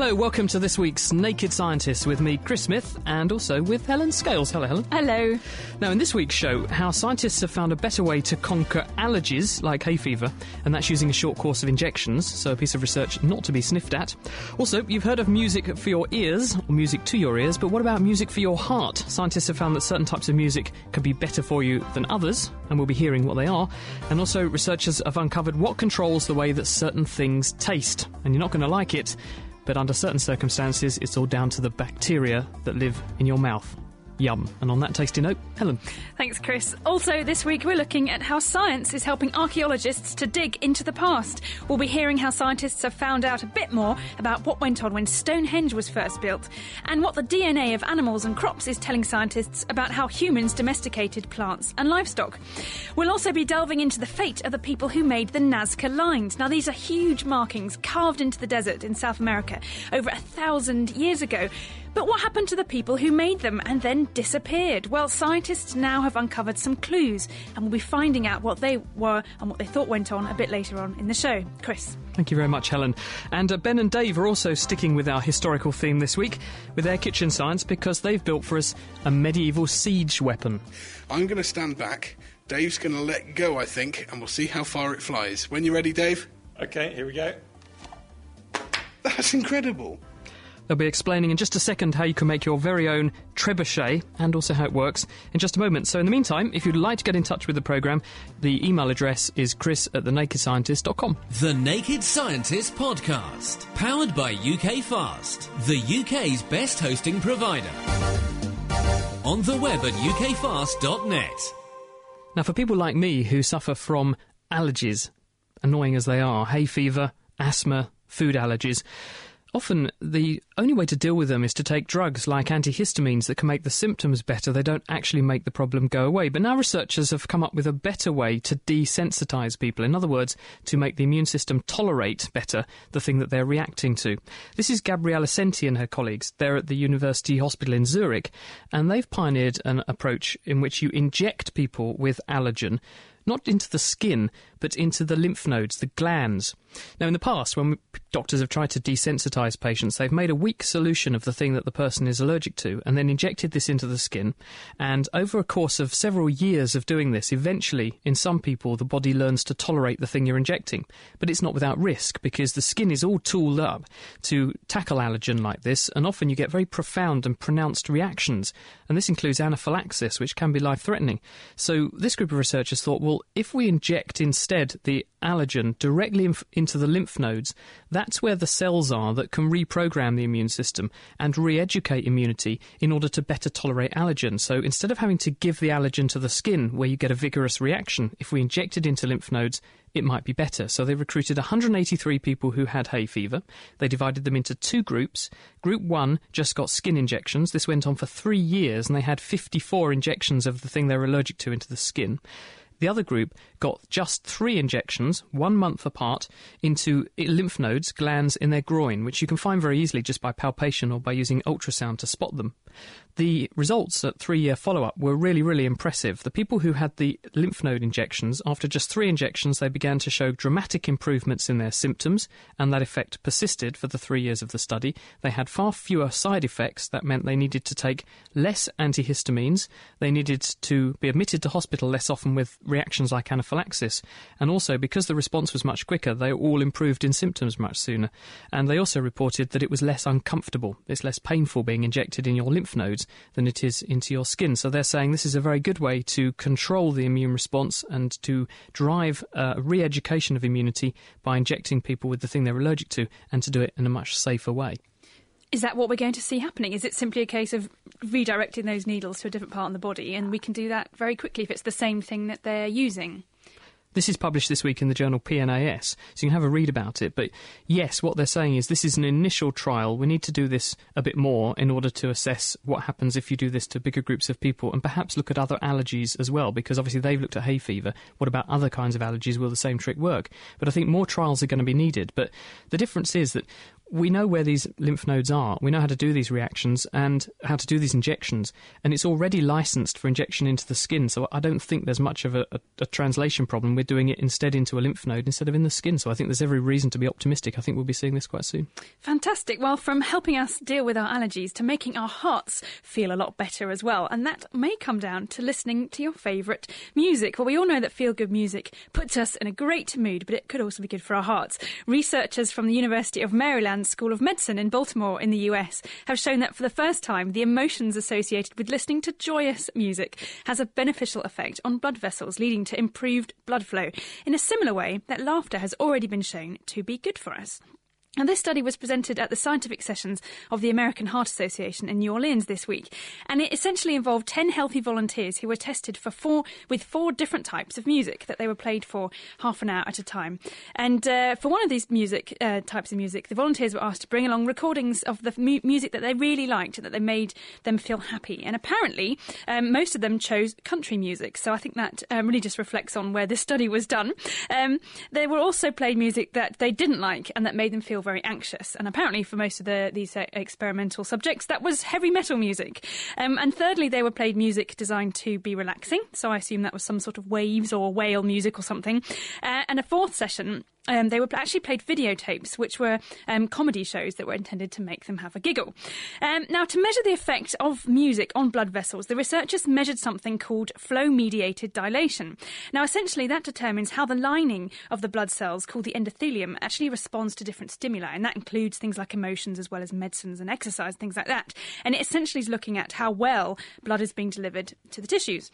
Hello, welcome to this week's Naked Scientists with me, Chris Smith, and also with Helen Scales. Hello, Helen. Hello. Now, in this week's show, how scientists have found a better way to conquer allergies like hay fever, and that's using a short course of injections, so a piece of research not to be sniffed at. Also, you've heard of music for your ears, or music to your ears, but what about music for your heart? Scientists have found that certain types of music can be better for you than others, and we'll be hearing what they are. And also, researchers have uncovered what controls the way that certain things taste, and you're not going to like it but under certain circumstances, it's all down to the bacteria that live in your mouth. Yum. And on that tasty note, Helen. Thanks, Chris. Also, this week we're looking at how science is helping archaeologists to dig into the past. We'll be hearing how scientists have found out a bit more about what went on when Stonehenge was first built, and what the DNA of animals and crops is telling scientists about how humans domesticated plants and livestock. We'll also be delving into the fate of the people who made the Nazca lines. Now, these are huge markings carved into the desert in South America over a thousand years ago. But what happened to the people who made them and then disappeared? Well, scientists now have uncovered some clues and we'll be finding out what they were and what they thought went on a bit later on in the show. Chris. Thank you very much, Helen. And uh, Ben and Dave are also sticking with our historical theme this week with their kitchen science because they've built for us a medieval siege weapon. I'm going to stand back. Dave's going to let go, I think, and we'll see how far it flies. When you're ready, Dave? Okay, here we go. That's incredible. They'll be explaining in just a second how you can make your very own trebuchet and also how it works in just a moment. So, in the meantime, if you'd like to get in touch with the programme, the email address is chris at thenakedscientist.com. The Naked Scientist Podcast, powered by UK Fast, the UK's best hosting provider. On the web at ukfast.net. Now, for people like me who suffer from allergies, annoying as they are, hay fever, asthma, food allergies, Often, the only way to deal with them is to take drugs like antihistamines that can make the symptoms better. They don't actually make the problem go away. But now researchers have come up with a better way to desensitize people. In other words, to make the immune system tolerate better the thing that they're reacting to. This is Gabriela Senti and her colleagues. They're at the University Hospital in Zurich, and they've pioneered an approach in which you inject people with allergen not into the skin, but into the lymph nodes, the glands. Now, in the past, when doctors have tried to desensitize patients, they've made a weak solution of the thing that the person is allergic to and then injected this into the skin. And over a course of several years of doing this, eventually, in some people, the body learns to tolerate the thing you're injecting. But it's not without risk because the skin is all tooled up to tackle allergen like this, and often you get very profound and pronounced reactions. And this includes anaphylaxis, which can be life threatening. So, this group of researchers thought, well, if we inject instead the allergen directly inf- into the lymph nodes, that's where the cells are that can reprogram the immune system and re educate immunity in order to better tolerate allergen. So instead of having to give the allergen to the skin where you get a vigorous reaction, if we inject it into lymph nodes, it might be better. So they recruited 183 people who had hay fever. They divided them into two groups. Group one just got skin injections. This went on for three years, and they had 54 injections of the thing they're allergic to into the skin. The other group got just three injections, one month apart, into lymph nodes, glands in their groin, which you can find very easily just by palpation or by using ultrasound to spot them. The results at three year follow up were really, really impressive. The people who had the lymph node injections, after just three injections, they began to show dramatic improvements in their symptoms, and that effect persisted for the three years of the study. They had far fewer side effects. That meant they needed to take less antihistamines, they needed to be admitted to hospital less often with reactions like anaphylaxis, and also because the response was much quicker, they all improved in symptoms much sooner. And they also reported that it was less uncomfortable, it's less painful being injected in your lymph nodes than it is into your skin. So they're saying this is a very good way to control the immune response and to drive uh, re education of immunity by injecting people with the thing they're allergic to and to do it in a much safer way. Is that what we're going to see happening? Is it simply a case of redirecting those needles to a different part in the body? And we can do that very quickly if it's the same thing that they're using. This is published this week in the journal PNAS, so you can have a read about it. But yes, what they're saying is this is an initial trial. We need to do this a bit more in order to assess what happens if you do this to bigger groups of people and perhaps look at other allergies as well, because obviously they've looked at hay fever. What about other kinds of allergies? Will the same trick work? But I think more trials are going to be needed. But the difference is that we know where these lymph nodes are. We know how to do these reactions and how to do these injections, and it's already licensed for injection into the skin. So I don't think there's much of a, a, a, translation problem. We're doing it instead into a lymph node instead of in the skin. So I think there's every reason to be optimistic. I think we'll be seeing this quite soon. Fantastic. Well, from helping us deal with our allergies to making our hearts feel a lot better as well, and that may come down to listening to your favourite music. Well, we all know that feel good music puts us in a great mood, but it could also be good for our hearts. Researchers from the University of Maryland School of Medicine in Baltimore in the US have shown that for the first time, the emotions associated with listening to joyous music has a beneficial effect on blood vessels, leading to improved blood flow in a similar way that laughter has already been shown to be good for us. And this study was presented at the scientific sessions of the American Heart Association in New Orleans this week, and it essentially involved 10 healthy volunteers who were tested for four with four different types of music that they were played for half an hour at a time. And uh, for one of these music uh, types of music, the volunteers were asked to bring along recordings of the mu- music that they really liked and that they made them feel happy. And apparently, um, most of them chose country music. So I think that um, really just reflects on where this study was done. Um, they were also played music that they didn't like and that made them feel feel very anxious. And apparently, for most of the, these uh, experimental subjects, that was heavy metal music. Um, and thirdly, they were played music designed to be relaxing. So I assume that was some sort of waves or whale music or something. Uh, and a fourth session um, they were actually played videotapes, which were um, comedy shows that were intended to make them have a giggle. Um, now, to measure the effect of music on blood vessels, the researchers measured something called flow mediated dilation. Now, essentially, that determines how the lining of the blood cells, called the endothelium, actually responds to different stimuli, and that includes things like emotions as well as medicines and exercise, things like that. And it essentially is looking at how well blood is being delivered to the tissues.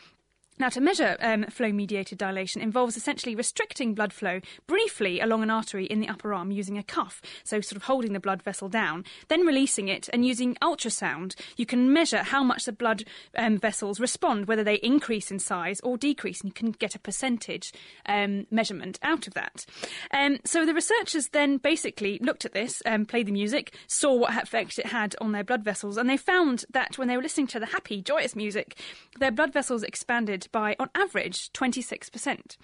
Now, to measure um, flow mediated dilation involves essentially restricting blood flow briefly along an artery in the upper arm using a cuff, so sort of holding the blood vessel down, then releasing it, and using ultrasound, you can measure how much the blood um, vessels respond, whether they increase in size or decrease, and you can get a percentage um, measurement out of that. Um, so the researchers then basically looked at this, um, played the music, saw what effect it had on their blood vessels, and they found that when they were listening to the happy, joyous music, their blood vessels expanded by, on average, 26%.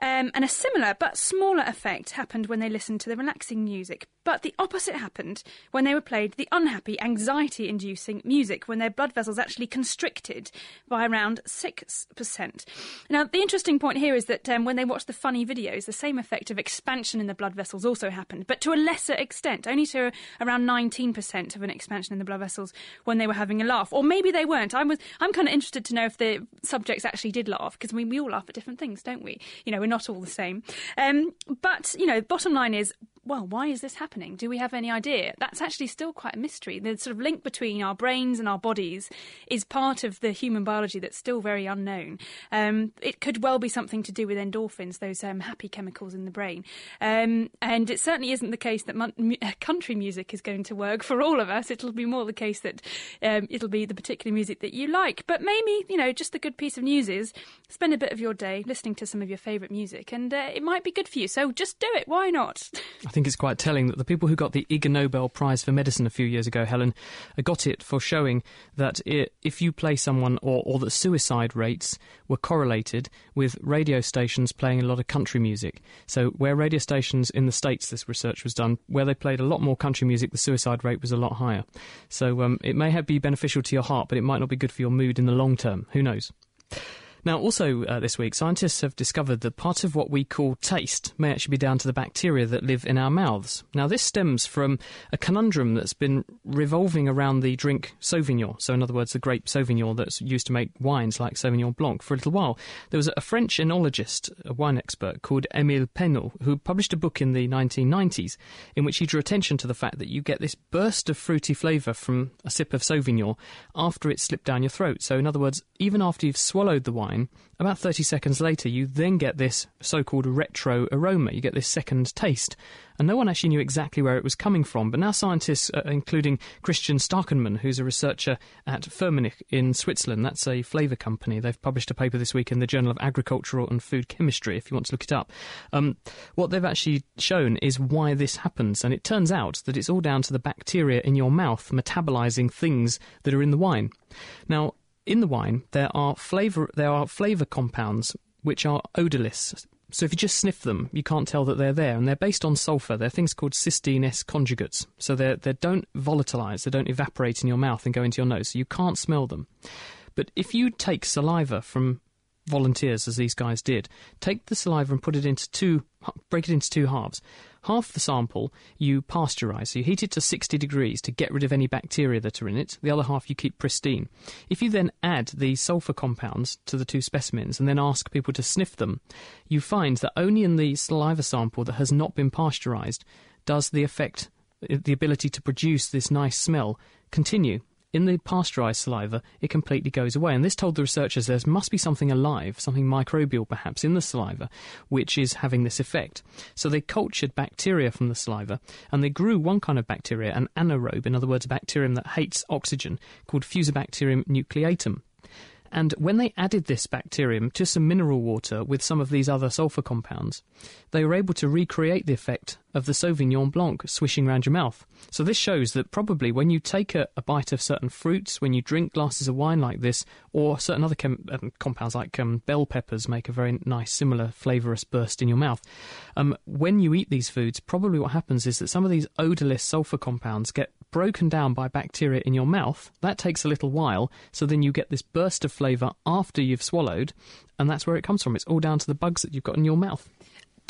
Um, and a similar but smaller effect happened when they listened to the relaxing music. But the opposite happened when they were played the unhappy, anxiety inducing music, when their blood vessels actually constricted by around 6%. Now, the interesting point here is that um, when they watched the funny videos, the same effect of expansion in the blood vessels also happened, but to a lesser extent, only to around 19% of an expansion in the blood vessels when they were having a laugh. Or maybe they weren't. I was, I'm kind of interested to know if the subjects actually actually did laugh because we, we all laugh at different things, don't we? You know, we're not all the same. Um, but, you know, bottom line is well, why is this happening? Do we have any idea? That's actually still quite a mystery. The sort of link between our brains and our bodies is part of the human biology that's still very unknown. Um, it could well be something to do with endorphins, those um, happy chemicals in the brain. Um, and it certainly isn't the case that country music is going to work for all of us. It'll be more the case that um, it'll be the particular music that you like. But maybe, you know, just the good piece of news is spend a bit of your day listening to some of your favourite music, and uh, it might be good for you. So just do it. Why not? I think it's quite telling that the people who got the Ig Nobel Prize for Medicine a few years ago, Helen, uh, got it for showing that if you play someone or, or that suicide rates were correlated with radio stations playing a lot of country music. So, where radio stations in the States, this research was done, where they played a lot more country music, the suicide rate was a lot higher. So, um, it may have be beneficial to your heart, but it might not be good for your mood in the long term. Who knows? Now, also uh, this week, scientists have discovered that part of what we call taste may actually be down to the bacteria that live in our mouths. Now, this stems from a conundrum that's been revolving around the drink Sauvignon. So, in other words, the grape Sauvignon that's used to make wines like Sauvignon Blanc for a little while. There was a French enologist, a wine expert called Émile Peynaud, who published a book in the 1990s in which he drew attention to the fact that you get this burst of fruity flavour from a sip of Sauvignon after it's slipped down your throat. So, in other words, even after you've swallowed the wine, about 30 seconds later, you then get this so called retro aroma. You get this second taste. And no one actually knew exactly where it was coming from. But now scientists, uh, including Christian Starkenmann, who's a researcher at Firmenich in Switzerland, that's a flavour company, they've published a paper this week in the Journal of Agricultural and Food Chemistry, if you want to look it up. Um, what they've actually shown is why this happens. And it turns out that it's all down to the bacteria in your mouth metabolizing things that are in the wine. Now, in the wine, there are flavor there are flavor compounds which are odorless. So if you just sniff them, you can't tell that they're there, and they're based on sulfur. They're things called cysteine S conjugates. So they they don't volatilize, they don't evaporate in your mouth and go into your nose. So you can't smell them. But if you take saliva from volunteers, as these guys did, take the saliva and put it into two, break it into two halves. Half the sample you pasteurize, so you heat it to 60 degrees to get rid of any bacteria that are in it. The other half you keep pristine. If you then add the sulfur compounds to the two specimens and then ask people to sniff them, you find that only in the saliva sample that has not been pasteurized does the effect, the ability to produce this nice smell continue in the pasteurized saliva, it completely goes away. And this told the researchers there must be something alive, something microbial perhaps, in the saliva, which is having this effect. So they cultured bacteria from the saliva, and they grew one kind of bacteria, an anaerobe, in other words, a bacterium that hates oxygen, called Fusobacterium nucleatum. And when they added this bacterium to some mineral water with some of these other sulfur compounds, they were able to recreate the effect of the Sauvignon Blanc swishing around your mouth. So this shows that probably when you take a, a bite of certain fruits, when you drink glasses of wine like this, or certain other chem- um, compounds like um, bell peppers make a very nice similar flavourous burst in your mouth. Um, when you eat these foods, probably what happens is that some of these odourless sulfur compounds get broken down by bacteria in your mouth. That takes a little while, so then you get this burst of flavour after you've swallowed, and that's where it comes from. It's all down to the bugs that you've got in your mouth.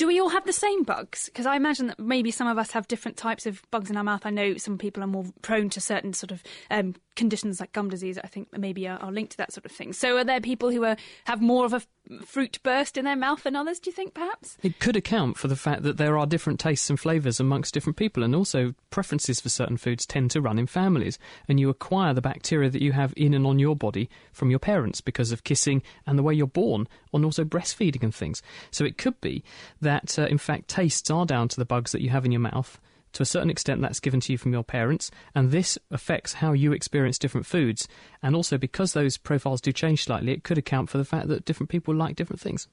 Do we all have the same bugs? Because I imagine that maybe some of us have different types of bugs in our mouth. I know some people are more prone to certain sort of um, conditions like gum disease. I think maybe are, are, linked to that sort of thing. So are there people who are, have more of a fruit burst in their mouth than others? Do you think perhaps it could account for the fact that there are different tastes and flavours amongst different people, and also preferences for certain foods tend to run in families, and you acquire the bacteria that you have in and on your body from your parents because of kissing and the way you're born, and also breastfeeding and things. So it could be that uh, in fact tastes are down to the bugs that you have in your mouth to a certain extent, that's given to you from your parents, and this affects how you experience different foods. And also, because those profiles do change slightly, it could account for the fact that different people like different things.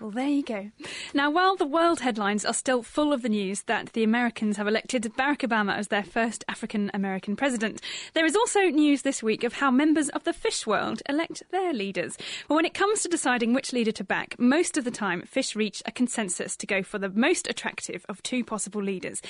Well, there you go. Now, while the world headlines are still full of the news that the Americans have elected Barack Obama as their first African American president, there is also news this week of how members of the fish world elect their leaders. Well, when it comes to deciding which leader to back, most of the time fish reach a consensus to go for the most attractive of two possible leaders.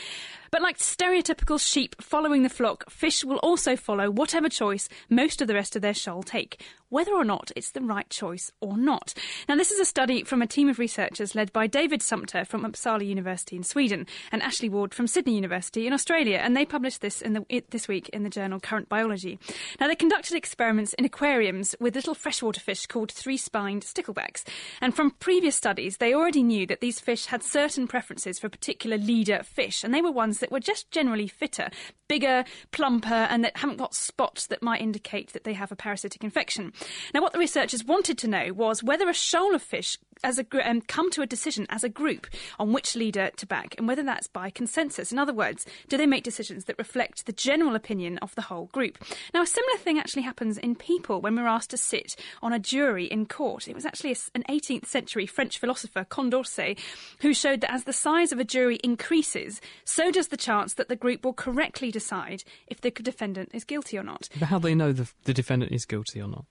But like stereotypical sheep following the flock, fish will also follow whatever choice most of the rest of their shoal take, whether or not it's the right choice or not. Now, this is a study from a team of researchers led by David Sumpter from Uppsala University in Sweden and Ashley Ward from Sydney University in Australia, and they published this in the, this week in the journal Current Biology. Now, they conducted experiments in aquariums with little freshwater fish called three-spined sticklebacks, and from previous studies, they already knew that these fish had certain preferences for particular leader fish, and they were ones that were just generally fitter, bigger, plumper, and that haven't got spots that might indicate that they have a parasitic infection. Now, what the researchers wanted to know was whether a shoal of fish as a um, come to a decision as a group on which leader to back, and whether that's by consensus. In other words, do they make decisions that reflect the general opinion of the whole group? Now, a similar thing actually happens in people when we're asked to sit on a jury in court. It was actually an 18th century French philosopher, Condorcet, who showed that as the size of a jury increases, so does the chance that the group will correctly decide if the defendant is guilty or not. But how do they know the, the defendant is guilty or not?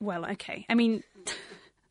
Well, okay. I mean.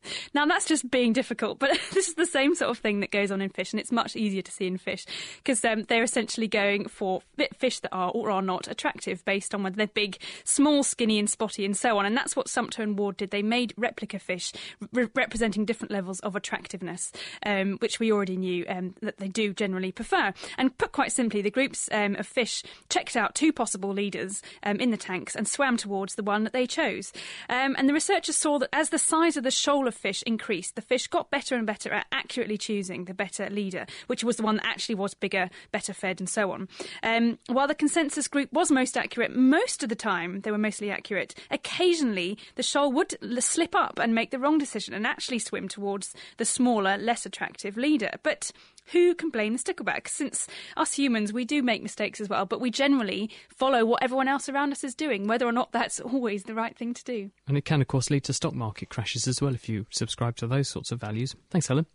Now that's just being difficult, but this is the same sort of thing that goes on in fish, and it's much easier to see in fish because um, they're essentially going for fish that are or are not attractive based on whether they're big, small, skinny, and spotty, and so on. And that's what Sumpter and Ward did. They made replica fish re- representing different levels of attractiveness, um, which we already knew um, that they do generally prefer. And put quite simply, the groups um, of fish checked out two possible leaders um, in the tanks and swam towards the one that they chose. Um, and the researchers saw that as the size of the shoal of of fish increased, the fish got better and better at accurately choosing the better leader, which was the one that actually was bigger, better fed, and so on. Um, while the consensus group was most accurate, most of the time they were mostly accurate. Occasionally, the shoal would slip up and make the wrong decision and actually swim towards the smaller, less attractive leader. But who can blame the stickleback? Since us humans, we do make mistakes as well, but we generally follow what everyone else around us is doing, whether or not that's always the right thing to do. And it can, of course, lead to stock market crashes as well if you subscribe to those sorts of values. Thanks, Helen.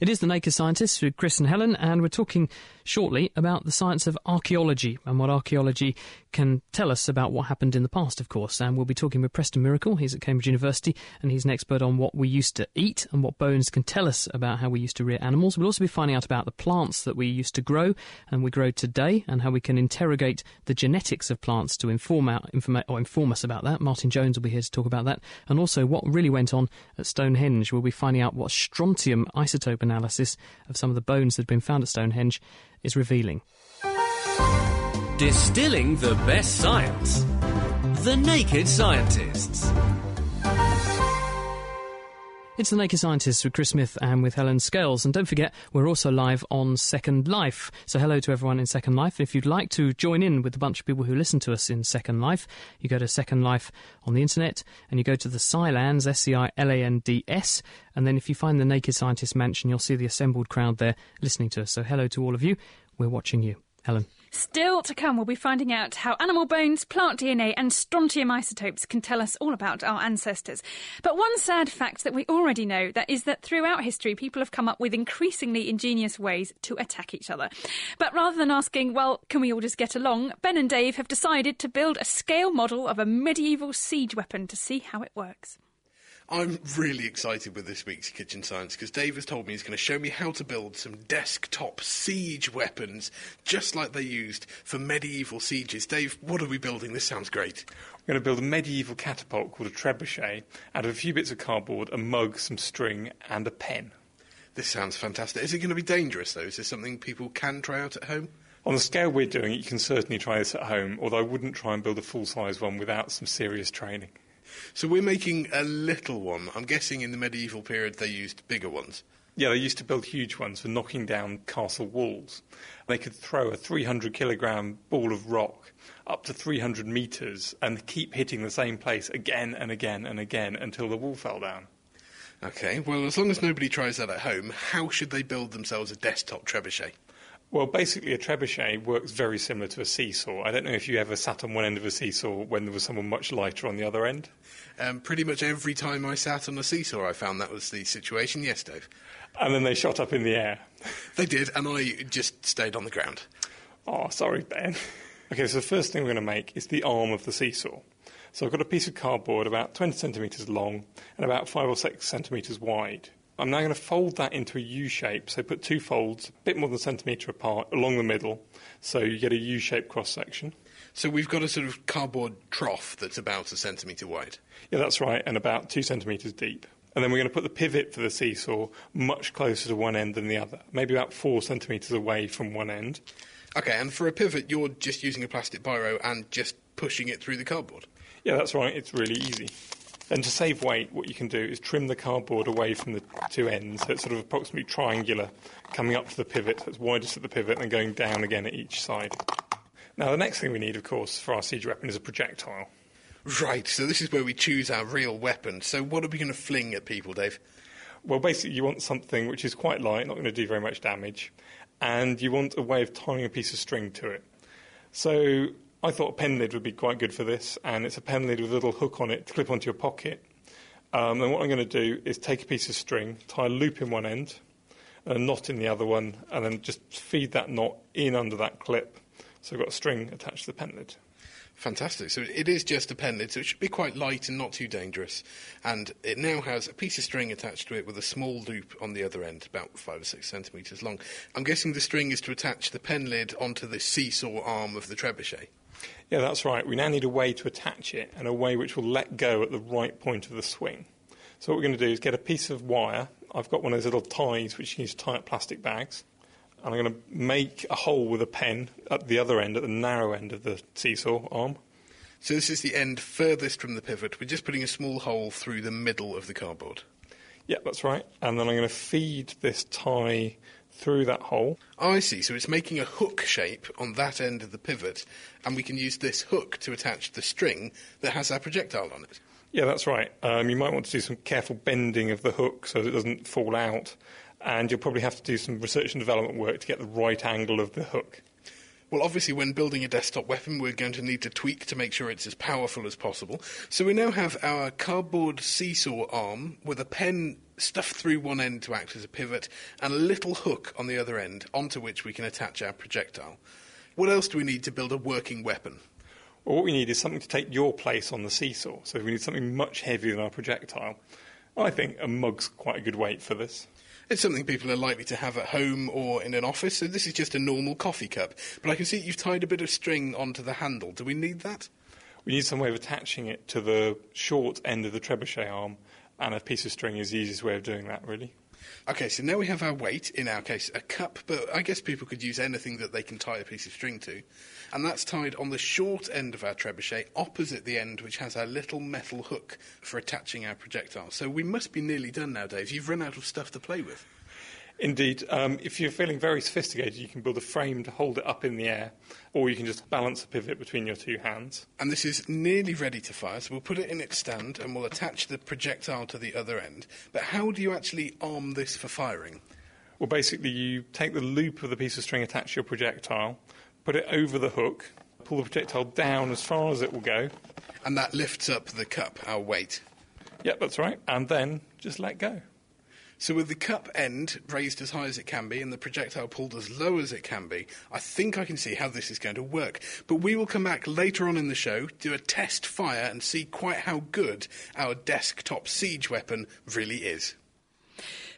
It is The Naked Scientists with Chris and Helen, and we're talking shortly about the science of archaeology and what archaeology can tell us about what happened in the past, of course. And we'll be talking with Preston Miracle. He's at Cambridge University, and he's an expert on what we used to eat and what bones can tell us about how we used to rear animals. We'll also be finding out about the plants that we used to grow and we grow today, and how we can interrogate the genetics of plants to inform out, informa- or inform us about that. Martin Jones will be here to talk about that, and also what really went on at Stonehenge. We'll be finding out what strontium isotope analysis of some of the bones that have been found at Stonehenge is revealing. Distilling the best science. The Naked Scientists. It's the Naked Scientists with Chris Smith and with Helen Scales. And don't forget, we're also live on Second Life. So hello to everyone in Second Life. If you'd like to join in with a bunch of people who listen to us in Second Life, you go to Second Life on the internet and you go to the Scilands, S-C-I-L-A-N-D-S. And then if you find the Naked Scientist mansion, you'll see the assembled crowd there listening to us. So hello to all of you. We're watching you. Helen. Still to come, we'll be finding out how animal bones, plant DNA, and strontium isotopes can tell us all about our ancestors. But one sad fact that we already know that is that throughout history, people have come up with increasingly ingenious ways to attack each other. But rather than asking, well, can we all just get along, Ben and Dave have decided to build a scale model of a medieval siege weapon to see how it works. I'm really excited with this week's Kitchen Science because Dave has told me he's going to show me how to build some desktop siege weapons just like they used for medieval sieges. Dave, what are we building? This sounds great. We're going to build a medieval catapult called a trebuchet out of a few bits of cardboard, a mug, some string, and a pen. This sounds fantastic. Is it going to be dangerous though? Is this something people can try out at home? On the scale we're doing it, you can certainly try this at home, although I wouldn't try and build a full size one without some serious training. So we're making a little one. I'm guessing in the medieval period they used bigger ones. Yeah, they used to build huge ones for knocking down castle walls. They could throw a 300 kilogram ball of rock up to 300 metres and keep hitting the same place again and again and again until the wall fell down. Okay, well, as long as nobody tries that at home, how should they build themselves a desktop trebuchet? Well, basically, a trebuchet works very similar to a seesaw. I don't know if you ever sat on one end of a seesaw when there was someone much lighter on the other end. Um, pretty much every time I sat on a seesaw, I found that was the situation. Yes, Dave. And then they shot up in the air. They did, and I just stayed on the ground. Oh, sorry, Ben. Okay, so the first thing we're going to make is the arm of the seesaw. So I've got a piece of cardboard about 20 centimetres long and about 5 or 6 centimetres wide. I'm now going to fold that into a U shape. So put two folds, a bit more than a centimetre apart, along the middle, so you get a U shaped cross section. So we've got a sort of cardboard trough that's about a centimetre wide. Yeah, that's right, and about two centimetres deep. And then we're going to put the pivot for the seesaw much closer to one end than the other, maybe about four centimetres away from one end. Okay, and for a pivot, you're just using a plastic biro and just pushing it through the cardboard. Yeah, that's right, it's really easy. Then to save weight, what you can do is trim the cardboard away from the two ends, so it's sort of approximately triangular, coming up to the pivot, so it's widest at the pivot, and going down again at each side. Now, the next thing we need, of course, for our siege weapon is a projectile. Right, so this is where we choose our real weapon. So what are we going to fling at people, Dave? Well, basically, you want something which is quite light, not going to do very much damage, and you want a way of tying a piece of string to it. So I thought a pen lid would be quite good for this, and it's a pen lid with a little hook on it to clip onto your pocket. Um, and what I'm going to do is take a piece of string, tie a loop in one end, and a knot in the other one, and then just feed that knot in under that clip. So I've got a string attached to the pen lid. Fantastic. So it is just a so it should be quite light and not too dangerous. And it now has a piece of string attached to it with a small loop on the other end, about five or six centimetres long. I'm guessing the string is to attach the pen lid onto the seesaw arm of the trebuchet. Yeah, that's right. We now need a way to attach it and a way which will let go at the right point of the swing. So what we're going to do is get a piece of wire. I've got one of those little ties which you use to tie up plastic bags. And I'm going to make a hole with a pen at the other end, at the narrow end of the seesaw arm. So this is the end furthest from the pivot. We're just putting a small hole through the middle of the cardboard. Yeah, that's right. And then I'm going to feed this tie through that hole. Oh, I see. So it's making a hook shape on that end of the pivot, and we can use this hook to attach the string that has our projectile on it. Yeah, that's right. Um, you might want to do some careful bending of the hook so that it doesn't fall out, and you'll probably have to do some research and development work to get the right angle of the hook. Well, obviously, when building a desktop weapon, we're going to need to tweak to make sure it's as powerful as possible. So we now have our cardboard seesaw arm with a pen stuffed through one end to act as a pivot and a little hook on the other end onto which we can attach our projectile. What else do we need to build a working weapon? Well, what we need is something to take your place on the seesaw. So we need something much heavier than our projectile. I think a mug's quite a good weight for this. It's something people are likely to have at home or in an office, so this is just a normal coffee cup. But I can see you've tied a bit of string onto the handle. Do we need that? We need some way of attaching it to the short end of the trebuchet arm, and a piece of string is the easiest way of doing that, really. Okay, so now we have our weight, in our case, a cup, but I guess people could use anything that they can tie a piece of string to. And that's tied on the short end of our trebuchet, opposite the end which has our little metal hook for attaching our projectile. So we must be nearly done now, Dave. You've run out of stuff to play with. Indeed, um, if you're feeling very sophisticated, you can build a frame to hold it up in the air, or you can just balance a pivot between your two hands. And this is nearly ready to fire, so we'll put it in its stand and we'll attach the projectile to the other end. But how do you actually arm this for firing? Well, basically, you take the loop of the piece of string attached to your projectile, put it over the hook, pull the projectile down as far as it will go. And that lifts up the cup, our weight. Yep, that's right. And then just let go. So, with the cup end raised as high as it can be and the projectile pulled as low as it can be, I think I can see how this is going to work. But we will come back later on in the show, do a test fire, and see quite how good our desktop siege weapon really is.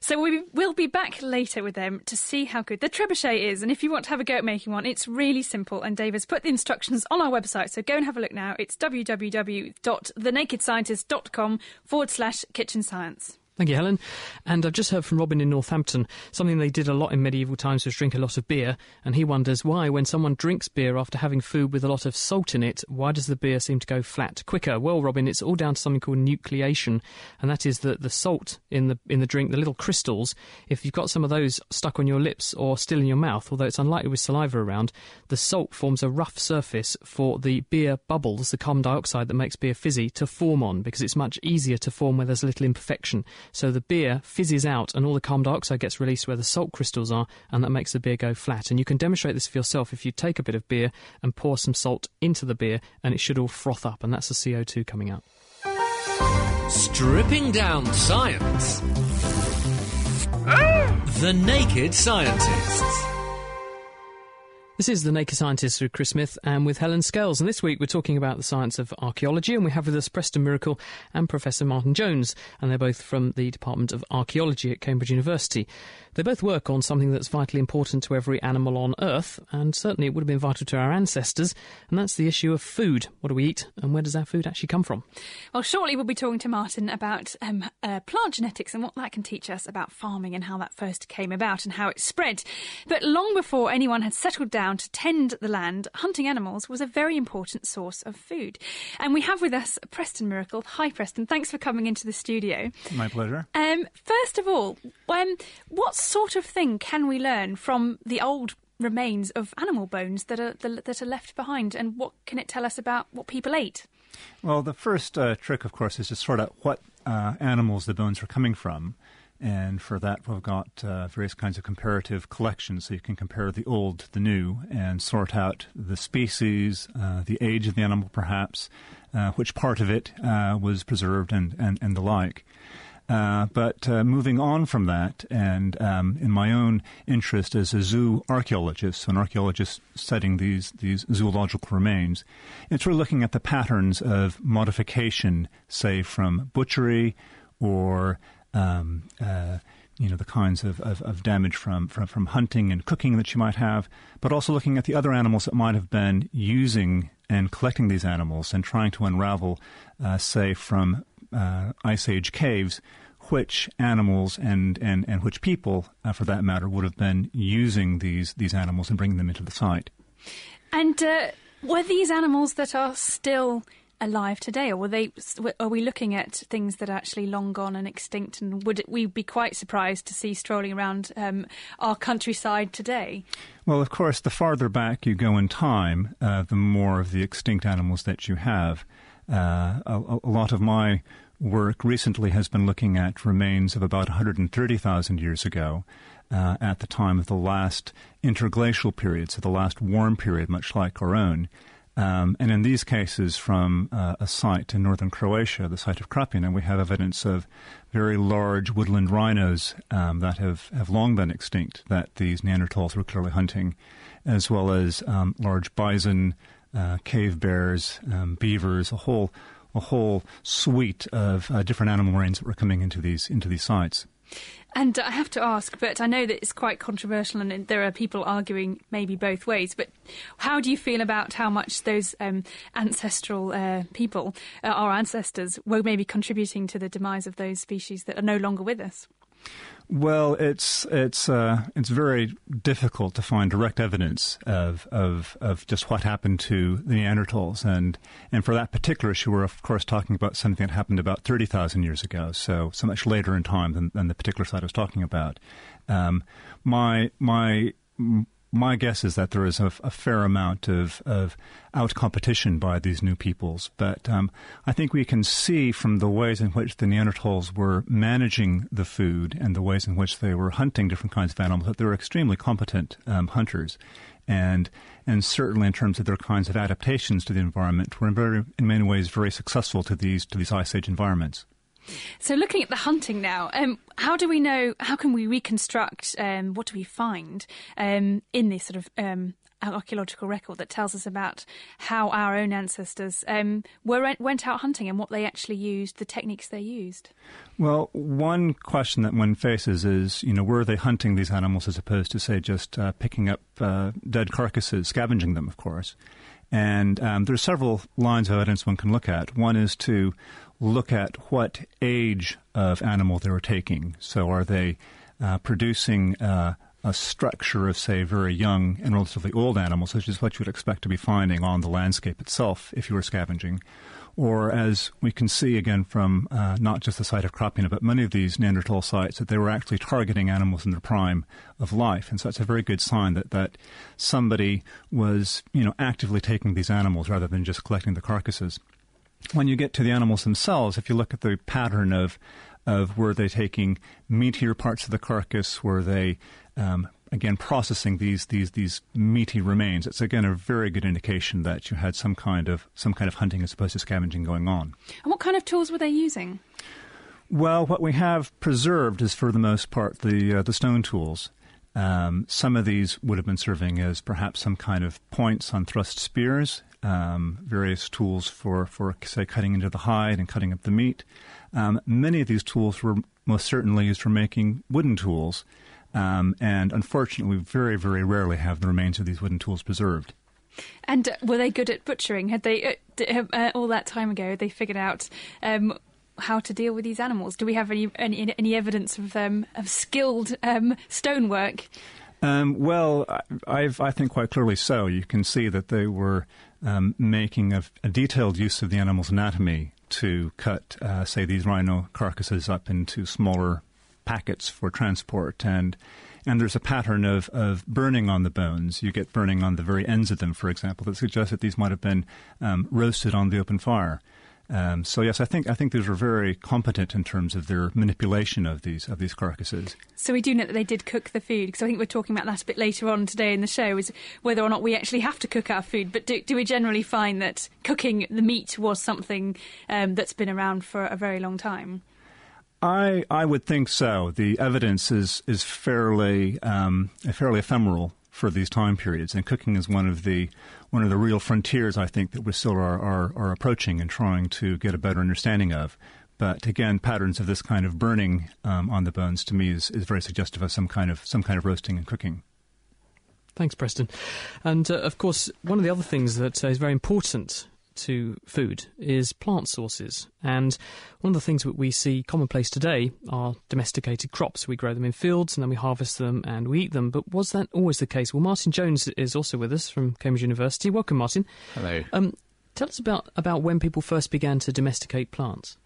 So we will be back later with them to see how good the trebuchet is. And if you want to have a go at making one, it's really simple. And Dave has put the instructions on our website. So go and have a look now. It's www.thenakedscientist.com forward slash kitchen science. Thank you, Helen. And I've just heard from Robin in Northampton. Something they did a lot in medieval times was drink a lot of beer. And he wonders why, when someone drinks beer after having food with a lot of salt in it, why does the beer seem to go flat quicker? Well, Robin, it's all down to something called nucleation. And that is that the salt in the, in the drink, the little crystals, if you've got some of those stuck on your lips or still in your mouth, although it's unlikely with saliva around, the salt forms a rough surface for the beer bubbles, the carbon dioxide that makes beer fizzy, to form on because it's much easier to form where there's a little imperfection. So the beer fizzes out and all the carbon dioxide gets released where the salt crystals are, and that makes the beer go flat. And you can demonstrate this for yourself if you take a bit of beer and pour some salt into the beer, and it should all froth up, and that's the CO2 coming out. Stripping down science. Ah! The Naked Scientists. This is The Naked Scientists with Chris Smith and with Helen Scales. And this week we're talking about the science of archaeology. And we have with us Preston Miracle and Professor Martin Jones. And they're both from the Department of Archaeology at Cambridge University. They both work on something that's vitally important to every animal on Earth. And certainly it would have been vital to our ancestors. And that's the issue of food. What do we eat? And where does our food actually come from? Well, shortly we'll be talking to Martin about um, uh, plant genetics and what that can teach us about farming and how that first came about and how it spread. But long before anyone had settled down, to tend the land, hunting animals was a very important source of food. And we have with us Preston Miracle. Hi, Preston. Thanks for coming into the studio. My pleasure. Um, first of all, um, what sort of thing can we learn from the old remains of animal bones that are that are left behind, and what can it tell us about what people ate? Well, the first uh, trick, of course, is to sort out what uh, animals the bones are coming from. And for that, we've got uh, various kinds of comparative collections. So you can compare the old to the new and sort out the species, uh, the age of the animal, perhaps, uh, which part of it uh, was preserved, and, and, and the like. Uh, but uh, moving on from that, and um, in my own interest as a zoo archaeologist, so an archaeologist studying these, these zoological remains, it's really looking at the patterns of modification, say from butchery or um, uh, you know the kinds of, of, of, damage from, from from hunting and cooking that you might have, but also looking at the other animals that might have been using and collecting these animals and trying to unravel, uh, say, from uh, Ice Age caves, which animals and, and, and which people, uh, for that matter, would have been using these these animals and bringing them into the site. And uh, were these animals that are still alive today, or were they? Are we looking at things that are actually long gone and extinct? And would we be quite surprised to see strolling around um, our countryside today? Well, of course, the farther back you go in time, uh, the more of the extinct animals that you have. Uh, a, a lot of my work recently has been looking at remains of about 130,000 years ago. Uh, at the time of the last interglacial period, so the last warm period, much like our own. Um, and in these cases, from uh, a site in northern Croatia, the site of Krapina, we have evidence of very large woodland rhinos um, that have, have long been extinct that these Neanderthals were clearly hunting, as well as um, large bison, uh, cave bears, um, beavers, a whole a whole suite of uh, different animal ranges that were coming into these into these sites. And I have to ask, but I know that it's quite controversial and there are people arguing maybe both ways, but how do you feel about how much those um, ancestral uh, people, uh, our ancestors, were maybe contributing to the demise of those species that are no longer with us? Well, it's it's uh, it's very difficult to find direct evidence of, of of just what happened to the Neanderthals, and and for that particular issue, we're of course talking about something that happened about thirty thousand years ago, so so much later in time than, than the particular site I was talking about. Um, my my my guess is that there is a, a fair amount of, of out competition by these new peoples. But um, I think we can see from the ways in which the Neanderthals were managing the food and the ways in which they were hunting different kinds of animals that they were extremely competent um, hunters. And and certainly in terms of their kinds of adaptations to the environment, were in, very, in many ways very successful to these to these ice age environments. So, looking at the hunting now, um, how do we know? How can we reconstruct? Um, what do we find um, in this sort of um, archaeological record that tells us about how our own ancestors um, were went out hunting and what they actually used, the techniques they used? Well, one question that one faces is, you know, were they hunting these animals as opposed to, say, just uh, picking up uh, dead carcasses, scavenging them, of course. And um, there are several lines of evidence one can look at. One is to look at what age of animal they were taking. So, are they uh, producing uh, a structure of, say, very young and relatively old animals, which is what you would expect to be finding on the landscape itself if you were scavenging? Or, as we can see again from uh, not just the site of Krapina, but many of these Neanderthal sites, that they were actually targeting animals in their prime of life. And so it's a very good sign that, that somebody was, you know, actively taking these animals rather than just collecting the carcasses when you get to the animals themselves, if you look at the pattern of of were they taking meatier parts of the carcass, were they um, again processing these these these meaty remains, it's again a very good indication that you had some kind of some kind of hunting as opposed to scavenging going on. And what kind of tools were they using? Well, what we have preserved is for the most part the uh, the stone tools. Um, some of these would have been serving as perhaps some kind of points on thrust spears, um, various tools for, for, say, cutting into the hide and cutting up the meat. Um, many of these tools were most certainly used for making wooden tools, um, and unfortunately, we very, very rarely have the remains of these wooden tools preserved. And uh, were they good at butchering? Had they, uh, uh, all that time ago, they figured out um, how to deal with these animals? Do we have any any, any evidence of um, of skilled um, stonework? Um, well, I, I think quite clearly so. You can see that they were um, making a, a, detailed use of the animal's anatomy to cut, uh, say, these rhino carcasses up into smaller packets for transport. And and there's a pattern of, of burning on the bones. You get burning on the very ends of them, for example, that suggests that these might have been um, roasted on the open fire. Um, so yes, I think I think these were very competent in terms of their manipulation of these of these carcasses. So we do know that they did cook the food because I think we're talking about that a bit later on today in the show is whether or not we actually have to cook our food. But do, do we generally find that cooking the meat was something um, that's been around for a very long time? I I would think so. The evidence is is fairly um, fairly ephemeral for these time periods. And cooking is one of the one of the real frontiers I think that we still are, are, are approaching and trying to get a better understanding of. But again, patterns of this kind of burning um, on the bones to me is, is very suggestive of some kind of some kind of roasting and cooking. Thanks, Preston. And uh, of course, one of the other things that uh, is very important to food is plant sources. And one of the things that we see commonplace today are domesticated crops. We grow them in fields and then we harvest them and we eat them. But was that always the case? Well, Martin Jones is also with us from Cambridge University. Welcome, Martin. Hello. Um, Tell us about, about when people first began to domesticate plants.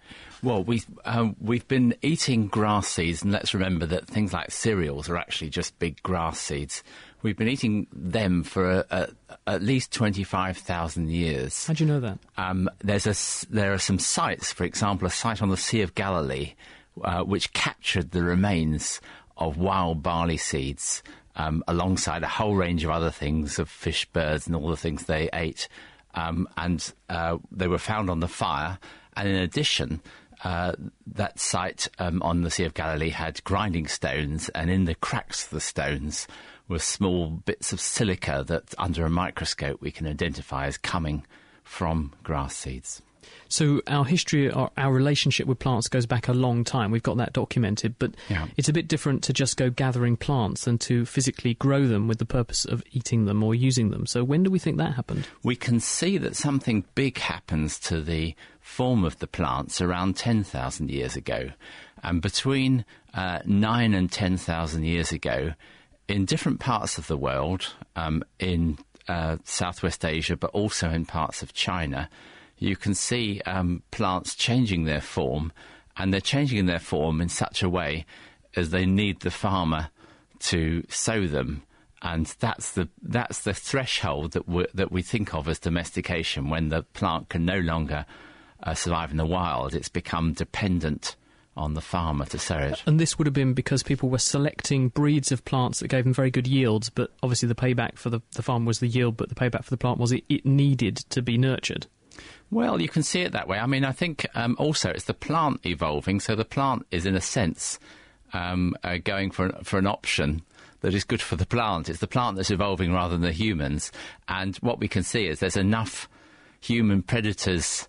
Well, we've, um, we've been eating grass seeds, and let's remember that things like cereals are actually just big grass seeds. We've been eating them for a, a, at least 25,000 years. How do you know that? Um, there's a there are some sites, for example, a site on the Sea of Galilee, uh, which captured the remains of wild barley seeds um, alongside a whole range of other things, of fish, birds, and all the things they ate. Um, and uh, they were found on the fire. And in addition, uh, that site um, on the Sea of Galilee had grinding stones, and in the cracks of the stones were small bits of silica that, under a microscope, we can identify as coming from grass seeds. So our history, our, our, relationship with plants goes back a long time. We've got that documented, but yeah. it's a bit different to just go gathering plants than to physically grow them with the purpose of eating them or using them. So when do we think that happened? We can see that something big happens to the form of the plants around 10,000 years ago. And between uh, 9 and 10,000 years ago, in different parts of the world, um, in uh, Southwest Asia, but also in parts of China, you can see um, plants changing their form, and they're changing their form in such a way as they need the farmer to sow them. And that's the that's the threshold that we that we think of as domestication when the plant can no longer uh, survive in the wild. It's become dependent on the farmer to sow it. And this would have been because people were selecting breeds of plants that gave them very good yields, but obviously the payback for the, the farm was the yield, but the payback for the plant was it, it needed to be nurtured. Well, you can see it that way. I mean, I think um, also it's the plant evolving, so the plant is, in a sense, um, uh, going for an, for an option that is good for the plant. It's the plant that's evolving rather than the humans. And what we can see is there's enough human predators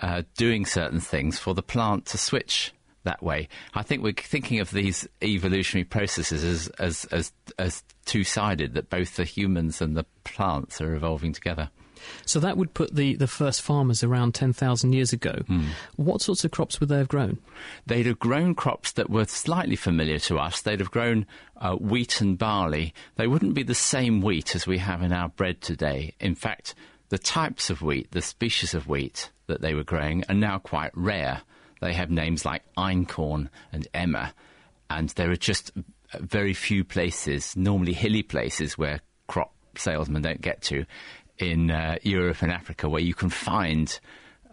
uh, doing certain things for the plant to switch that way. I think we're thinking of these evolutionary processes as as as, as two sided, that both the humans and the plants are evolving together. So that would put the, the first farmers around 10,000 years ago. Mm. What sorts of crops would they have grown? They'd have grown crops that were slightly familiar to us. They'd have grown uh, wheat and barley. They wouldn't be the same wheat as we have in our bread today. In fact, the types of wheat, the species of wheat that they were growing, are now quite rare. They have names like einkorn and emmer, and there are just very few places, normally hilly places, where crop salesmen don't get to in uh, Europe and Africa where you can find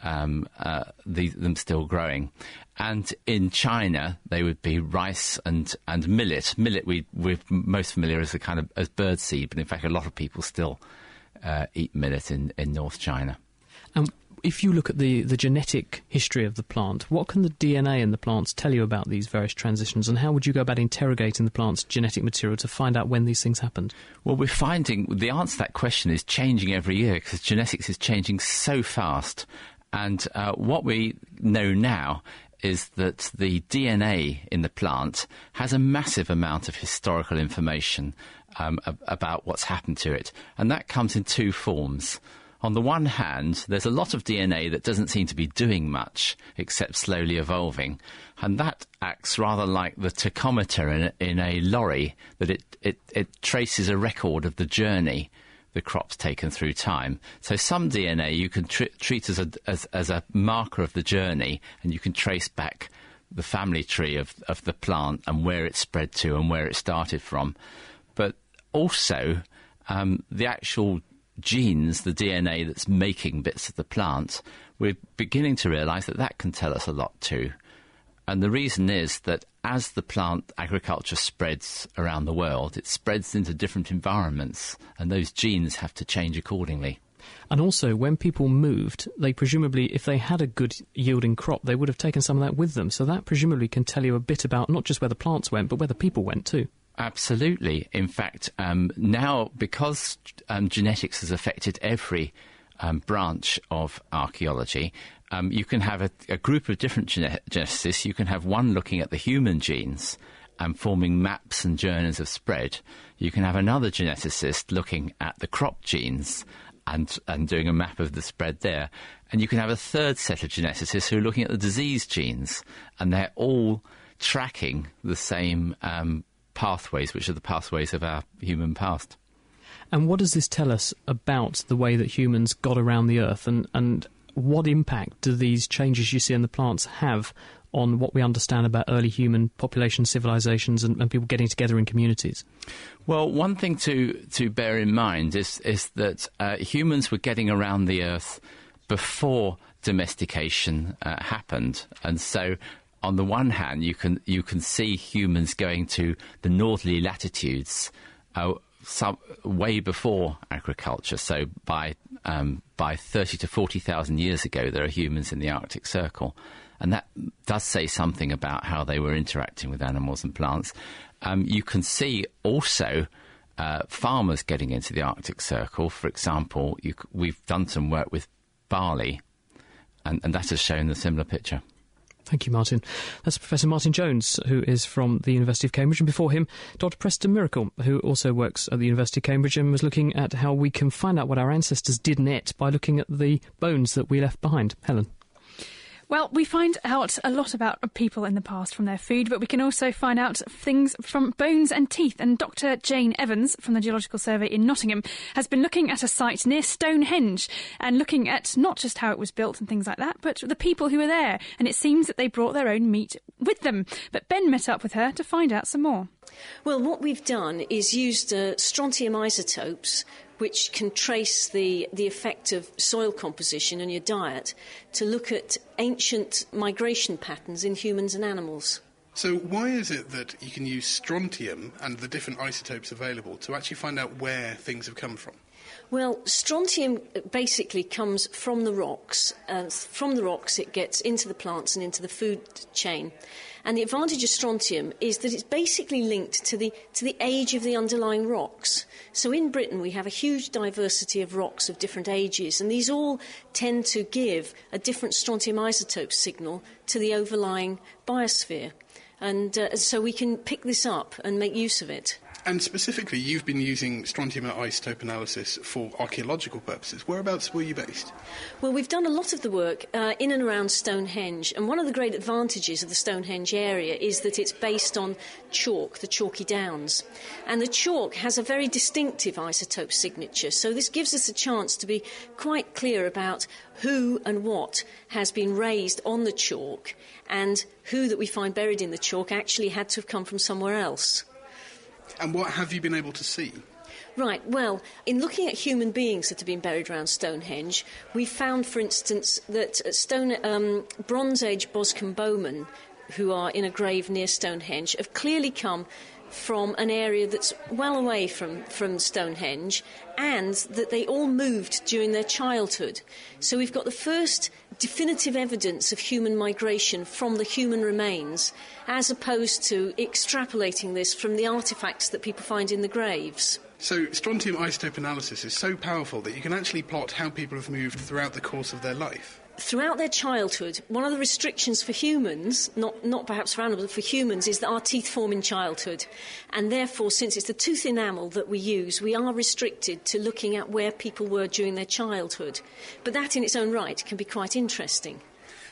um, uh, the, them still growing. And in China, they would be rice and, and millet. Millet, we, we're most familiar as a kind of as bird seed, but in fact, a lot of people still uh, eat millet in, in North China. If you look at the, the genetic history of the plant, what can the DNA in the plants tell you about these various transitions, and how would you go about interrogating the plant's genetic material to find out when these things happened? Well, we're finding the answer to that question is changing every year because genetics is changing so fast. And uh, what we know now is that the DNA in the plant has a massive amount of historical information um, ab- about what's happened to it. And that comes in two forms on the one hand, there's a lot of DNA that doesn't seem to be doing much except slowly evolving, and that acts rather like the tachometer in a, in a lorry, that it, it, it traces a record of the journey the crop's taken through time. So some DNA you can tr- treat as a, as, as a marker of the journey, and you can trace back the family tree of, of the plant and where it spread to and where it started from. But also, um, the actual genes, the DNA that's making bits of the plant, we're beginning to realize that that can tell us a lot too. And the reason is that as the plant agriculture spreads around the world, it spreads into different environments, and those genes have to change accordingly. And also, when people moved, they presumably, if they had a good yielding crop, they would have taken some of that with them. So that presumably can tell you a bit about not just where the plants went, but where the people went too. Absolutely. In fact, um, now because um, genetics has affected every um, branch of archaeology, um, you can have a, a group of different gene- geneticists. You can have one looking at the human genes and forming maps and journeys of spread. You can have another geneticist looking at the crop genes and, and doing a map of the spread there. And you can have a third set of geneticists who are looking at the disease genes, and they're all tracking the same um, pathways, which are the pathways of our human past. And what does this tell us about the way that humans got around the Earth, and, and what impact do these changes you see in the plants have on what we understand about early human population civilizations and, and people getting together in communities? Well, one thing to, to bear in mind is, is that uh, humans were getting around the Earth before domestication uh, happened. And so on the one hand, you can you can see humans going to the northerly latitudes uh, some, way before agriculture. So by um, by thirty to forty thousand years ago, there are humans in the Arctic Circle, and that does say something about how they were interacting with animals and plants. Um, you can see also. Uh, farmers getting into the Arctic Circle, for example, you, we've done some work with barley, and, and that has shown a similar picture. Thank you, Martin. That's Professor Martin Jones, who is from the University of Cambridge, and before him, Dr. Preston Miracle, who also works at the University of Cambridge and was looking at how we can find out what our ancestors did net by looking at the bones that we left behind. Helen. Well, we find out a lot about people in the past from their food, but we can also find out things from bones and teeth. And Dr. Jane Evans from the Geological Survey in Nottingham has been looking at a site near Stonehenge and looking at not just how it was built and things like that, but the people who were there. And it seems that they brought their own meat with them. But Ben met up with her to find out some more. Well, what we've done is used uh, strontium isotopes, which can trace the, the effect of soil composition on your diet, to look at ancient migration patterns in humans and animals. So, why is it that you can use strontium and the different isotopes available to actually find out where things have come from? Well, strontium basically comes from the rocks. Uh, from the rocks, it gets into the plants and into the food chain. And the advantage of strontium is that it's basically linked to the, to the age of the underlying rocks. So in Britain, we have a huge diversity of rocks of different ages, and these all tend to give a different strontium isotope signal to the overlying biosphere. And uh, so we can pick this up and make use of it. And specifically, you've been using strontium isotope analysis for archaeological purposes. Whereabouts were you based? Well, we've done a lot of the work uh, in and around Stonehenge, and one of the great advantages of the Stonehenge area is that it's based on chalk, the chalky downs. And the chalk has a very distinctive isotope signature, so this gives us a chance to be quite clear about who and what has been raised on the chalk, and who that we find buried in the chalk actually had to have come from somewhere else. And what have you been able to see? Right, well, in looking at human beings that have been buried around Stonehenge, we found, for instance, that Stone, um, Bronze Age Boscombe bowmen, who are in a grave near Stonehenge, have clearly come from an area that's well away from, from Stonehenge and that they all moved during their childhood. So we've got the first definitive evidence of human migration from the human remains as opposed to extrapolating this from the artifacts that people find in the graves. So, strontium isotope analysis is so powerful that you can actually plot how people have moved throughout the course of their life throughout their childhood, one of the restrictions for humans, not, not perhaps for animals, but for humans, is that our teeth form in childhood. And therefore, since it's the tooth enamel that we use, we are restricted to looking at where people were during their childhood. But that in its own right can be quite interesting.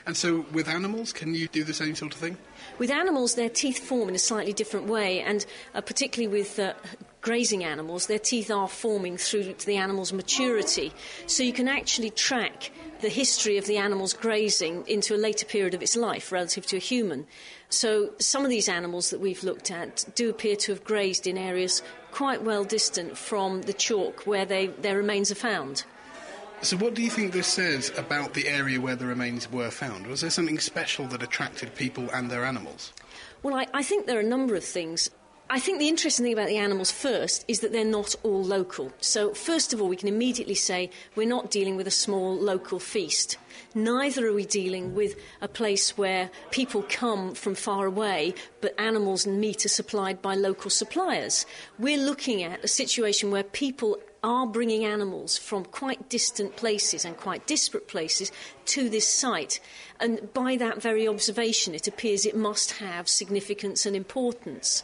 And so, with animals, can you do the same sort of thing? With animals, their teeth form in a slightly different way, and uh, particularly with uh, grazing animals, their teeth are forming through the animal's maturity. So you can actually track the history of the animal's grazing into a later period of its life relative to a human. So some of these animals that we've looked at do appear to have grazed in areas quite well distant from the chalk where they, their remains are found. So, what do you think this says about the area where the remains were found? Was there something special that attracted people and their animals? Well, I, I think there are a number of things. I think the interesting thing about the animals first is that they're not all local. So, first of all, we can immediately say we're not dealing with a small local feast. Neither are we dealing with a place where people come from far away, but animals and meat are supplied by local suppliers. We're looking at a situation where people are bringing animals from quite distant places and quite disparate places to this site. And by that very observation, it appears it must have significance and importance.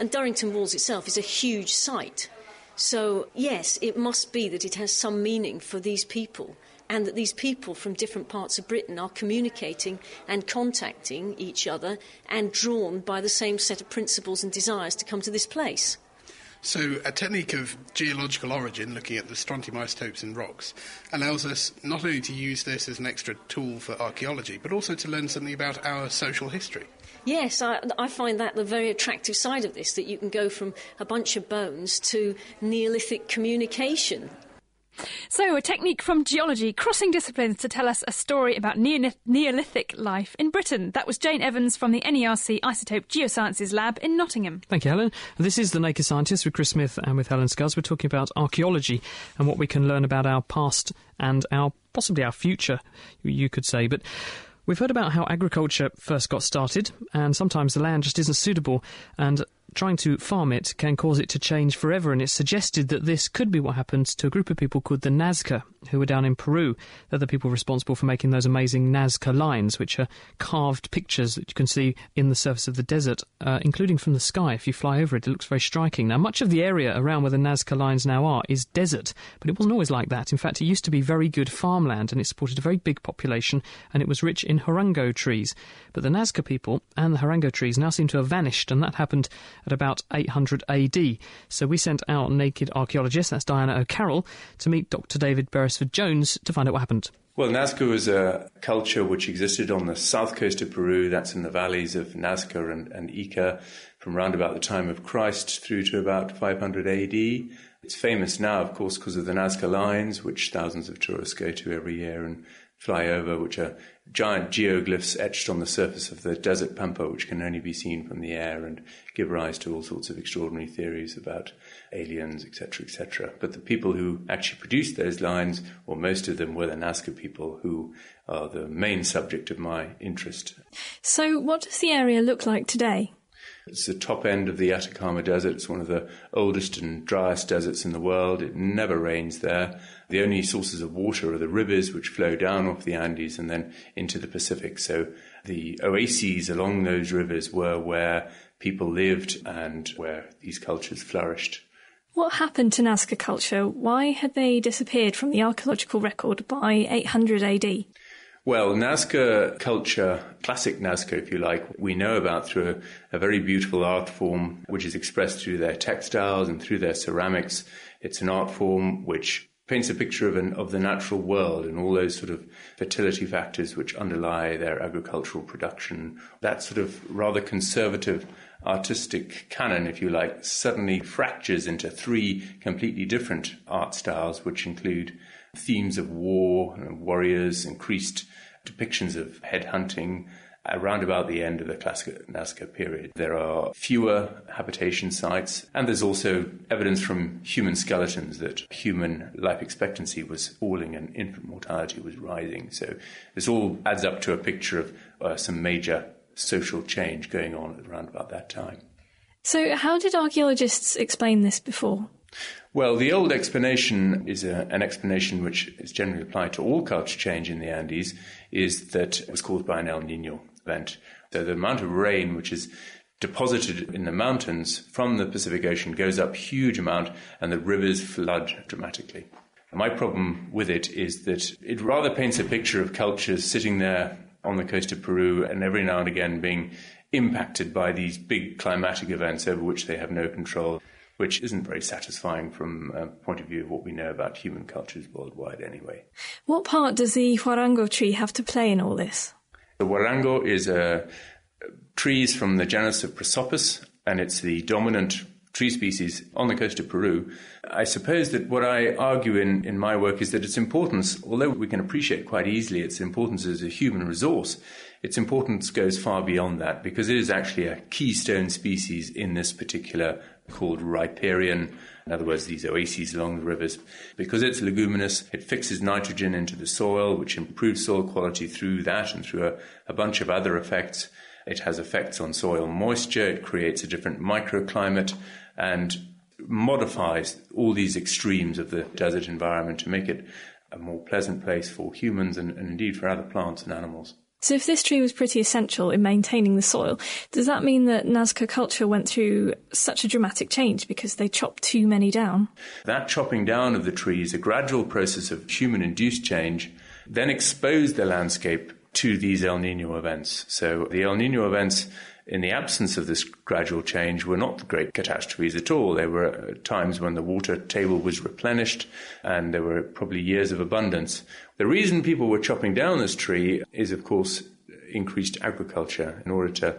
And Durrington Walls itself is a huge site. So, yes, it must be that it has some meaning for these people, and that these people from different parts of Britain are communicating and contacting each other and drawn by the same set of principles and desires to come to this place. So, a technique of geological origin, looking at the strontium isotopes in rocks, allows us not only to use this as an extra tool for archaeology, but also to learn something about our social history. Yes, I, I, find that the very attractive side of this that you can go from a bunch of bones to Neolithic communication. So, a technique from geology crossing disciplines to tell us a story about Neolithic life in Britain. That was Jane Evans from the NERC Isotope Geosciences Lab in Nottingham. Thank you, Helen. This is The Naked Scientist with Chris Smith and with Helen Scales. We're talking about archaeology and what we can learn about our past and our possibly our future, you could say. But We've heard about how agriculture first got started, and sometimes the land just isn't suitable, and trying to farm it can cause it to change forever, and it's suggested that this could be what happened to a group of people called the Nazca, who were down in Peru. They're the people responsible for making those amazing Nazca lines, which are carved pictures that you can see in the surface of the desert, uh, including from the sky. If you fly over it, it looks very striking. Now, much of the area around where the Nazca lines now are is desert, but it wasn't always like that. In fact, it used to be very good farmland, and it supported a very big population, and it was rich in huarango trees. But the Nazca people and the huarango trees now seem to have vanished, and that happened at about 800 AD. So we sent our naked archaeologist, that's Diana O'Carroll, to meet Dr. David Beresford Jones to find out what happened. Well, Nazca is a culture which existed on the south coast of Peru. That's in the valleys of Nazca and, and Ica from around about the time of Christ through to about 500 AD. It's famous now, of course, because of the Nazca lines, which thousands of tourists go to every year and fly over, which are giant geoglyphs etched on the surface of the desert pampa, which can only be seen from the air and give rise to all sorts of extraordinary theories about aliens, etc., etc. But the people who actually produced those lines, or most of them, were the Nazca people, who are the main subject of my interest. So, what does the area look like today? It's the top end of the Atacama Desert. It's one of the oldest and driest deserts in the world. It never rains there. The only sources of water are the rivers which flow down off the Andes and then into the Pacific. So the oases along those rivers were where people lived and where these cultures flourished. What happened to Nazca culture? Why had they disappeared from the archaeological record by 800 AD? Well, Nazca culture, classic Nazca, if you like, we know about through a, a, very beautiful art form which is expressed through their textiles and through their ceramics. It's an art form which paints a picture of, an, of the natural world and all those sort of fertility factors which underlie their agricultural production. That sort of rather conservative artistic canon, if you like, suddenly fractures into three completely different art styles, which include themes of war, and warriors, increased depictions of headhunting. Around about the end of the classic Nazca period, there are fewer habitation sites, and there's also evidence from human skeletons that human life expectancy was falling and infant mortality was rising. So this all adds up to a picture of uh, some major social change going on around about that time. So, how did archaeologists explain this before? Well, the old explanation is a, an explanation which is generally applied to all culture change in the Andes, is that it was caused by an El Nino event. So the amount of rain which is deposited in the mountains from the Pacific Ocean goes up huge amount and the rivers flood dramatically. My problem with it is that it rather paints a picture of cultures sitting there on the coast of Peru and every now and again being impacted by these big climatic events over which they have no control which isn't very satisfying from a point of view of what we know about human cultures worldwide anyway. What part does the huarango tree have to play in all this? The huarango is a trees from the genus of Prosopis, and it's the dominant tree species on the coast of Peru. I suppose that what I argue in, in my work is that its importance, although we can appreciate quite easily its importance as a human resource, its importance goes far beyond that because it is actually a keystone species in this particular called riparian. In other words, these oases along the rivers. Because it's leguminous, it fixes nitrogen into the soil, which improves soil quality through that and through a, a bunch of other effects. It has effects on soil moisture, it creates a different microclimate, and modifies all these extremes of the desert environment to make it a more pleasant place for humans and, and indeed for other plants and animals. So, if this tree was pretty essential in maintaining the soil, does that mean that Nazca culture went through such a dramatic change because they chopped too many down? That chopping down of the trees, a gradual process of human induced change, then exposed the landscape to these El Nino events. So, the El Nino events in the absence of this gradual change, were not great catastrophes at all. There were times when the water table was replenished and there were probably years of abundance. The reason people were chopping down this tree is, of course, increased agriculture in order to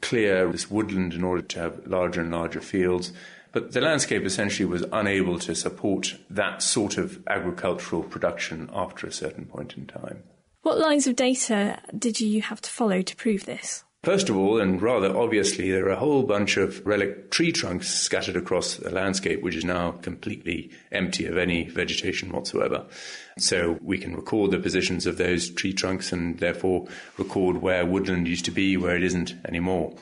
clear this woodland in order to have larger and larger fields. But the landscape essentially was unable to support that sort of agricultural production after a certain point in time. What lines of data did you have to follow to prove this? First of all, and rather obviously, there are a whole bunch of relic tree trunks scattered across the landscape, which is now completely empty of any vegetation whatsoever. So we can record the positions of those tree trunks and therefore record where woodland used to be, where it isn't anymore.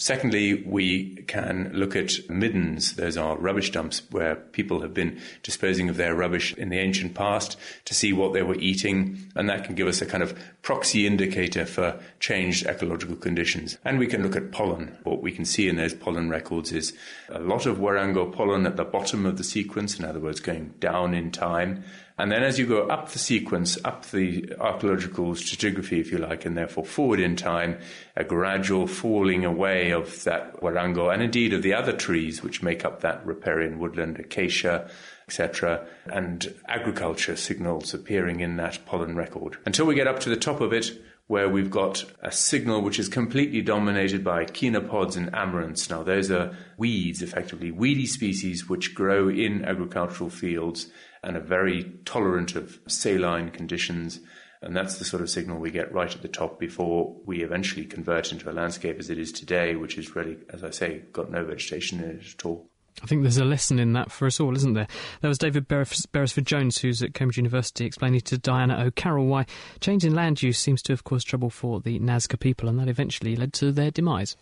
Secondly, we can look at middens. Those are rubbish dumps where people have been disposing of their rubbish in the ancient past to see what they were eating. And that can give us a kind of proxy indicator for changed ecological conditions. And we can look at pollen. What we can see in those pollen records is a lot of huarango pollen at the bottom of the sequence, in other words, going down in time. And then as you go up the sequence, up the archaeological stratigraphy, if you like, and therefore forward in time, a gradual falling away of that huarango and indeed of the other trees which make up that riparian woodland, acacia, etc., and agriculture signals appearing in that pollen record. Until we get up to the top of it, where we've got a signal which is completely dominated by chenopods and amaranths. Now, those are weeds, effectively, weedy species which grow in agricultural fields and are very tolerant of saline conditions. And that's the sort of signal we get right at the top before we eventually convert into a landscape as it is today, which is really, as I say, got no vegetation in it at all. I think there's a lesson in that for us all, isn't there? There was David Beresford Jones, who's at Cambridge University, explaining to Diana O'Carroll why change in land use seems to have caused trouble for the Nazca people, and that eventually led to their demise.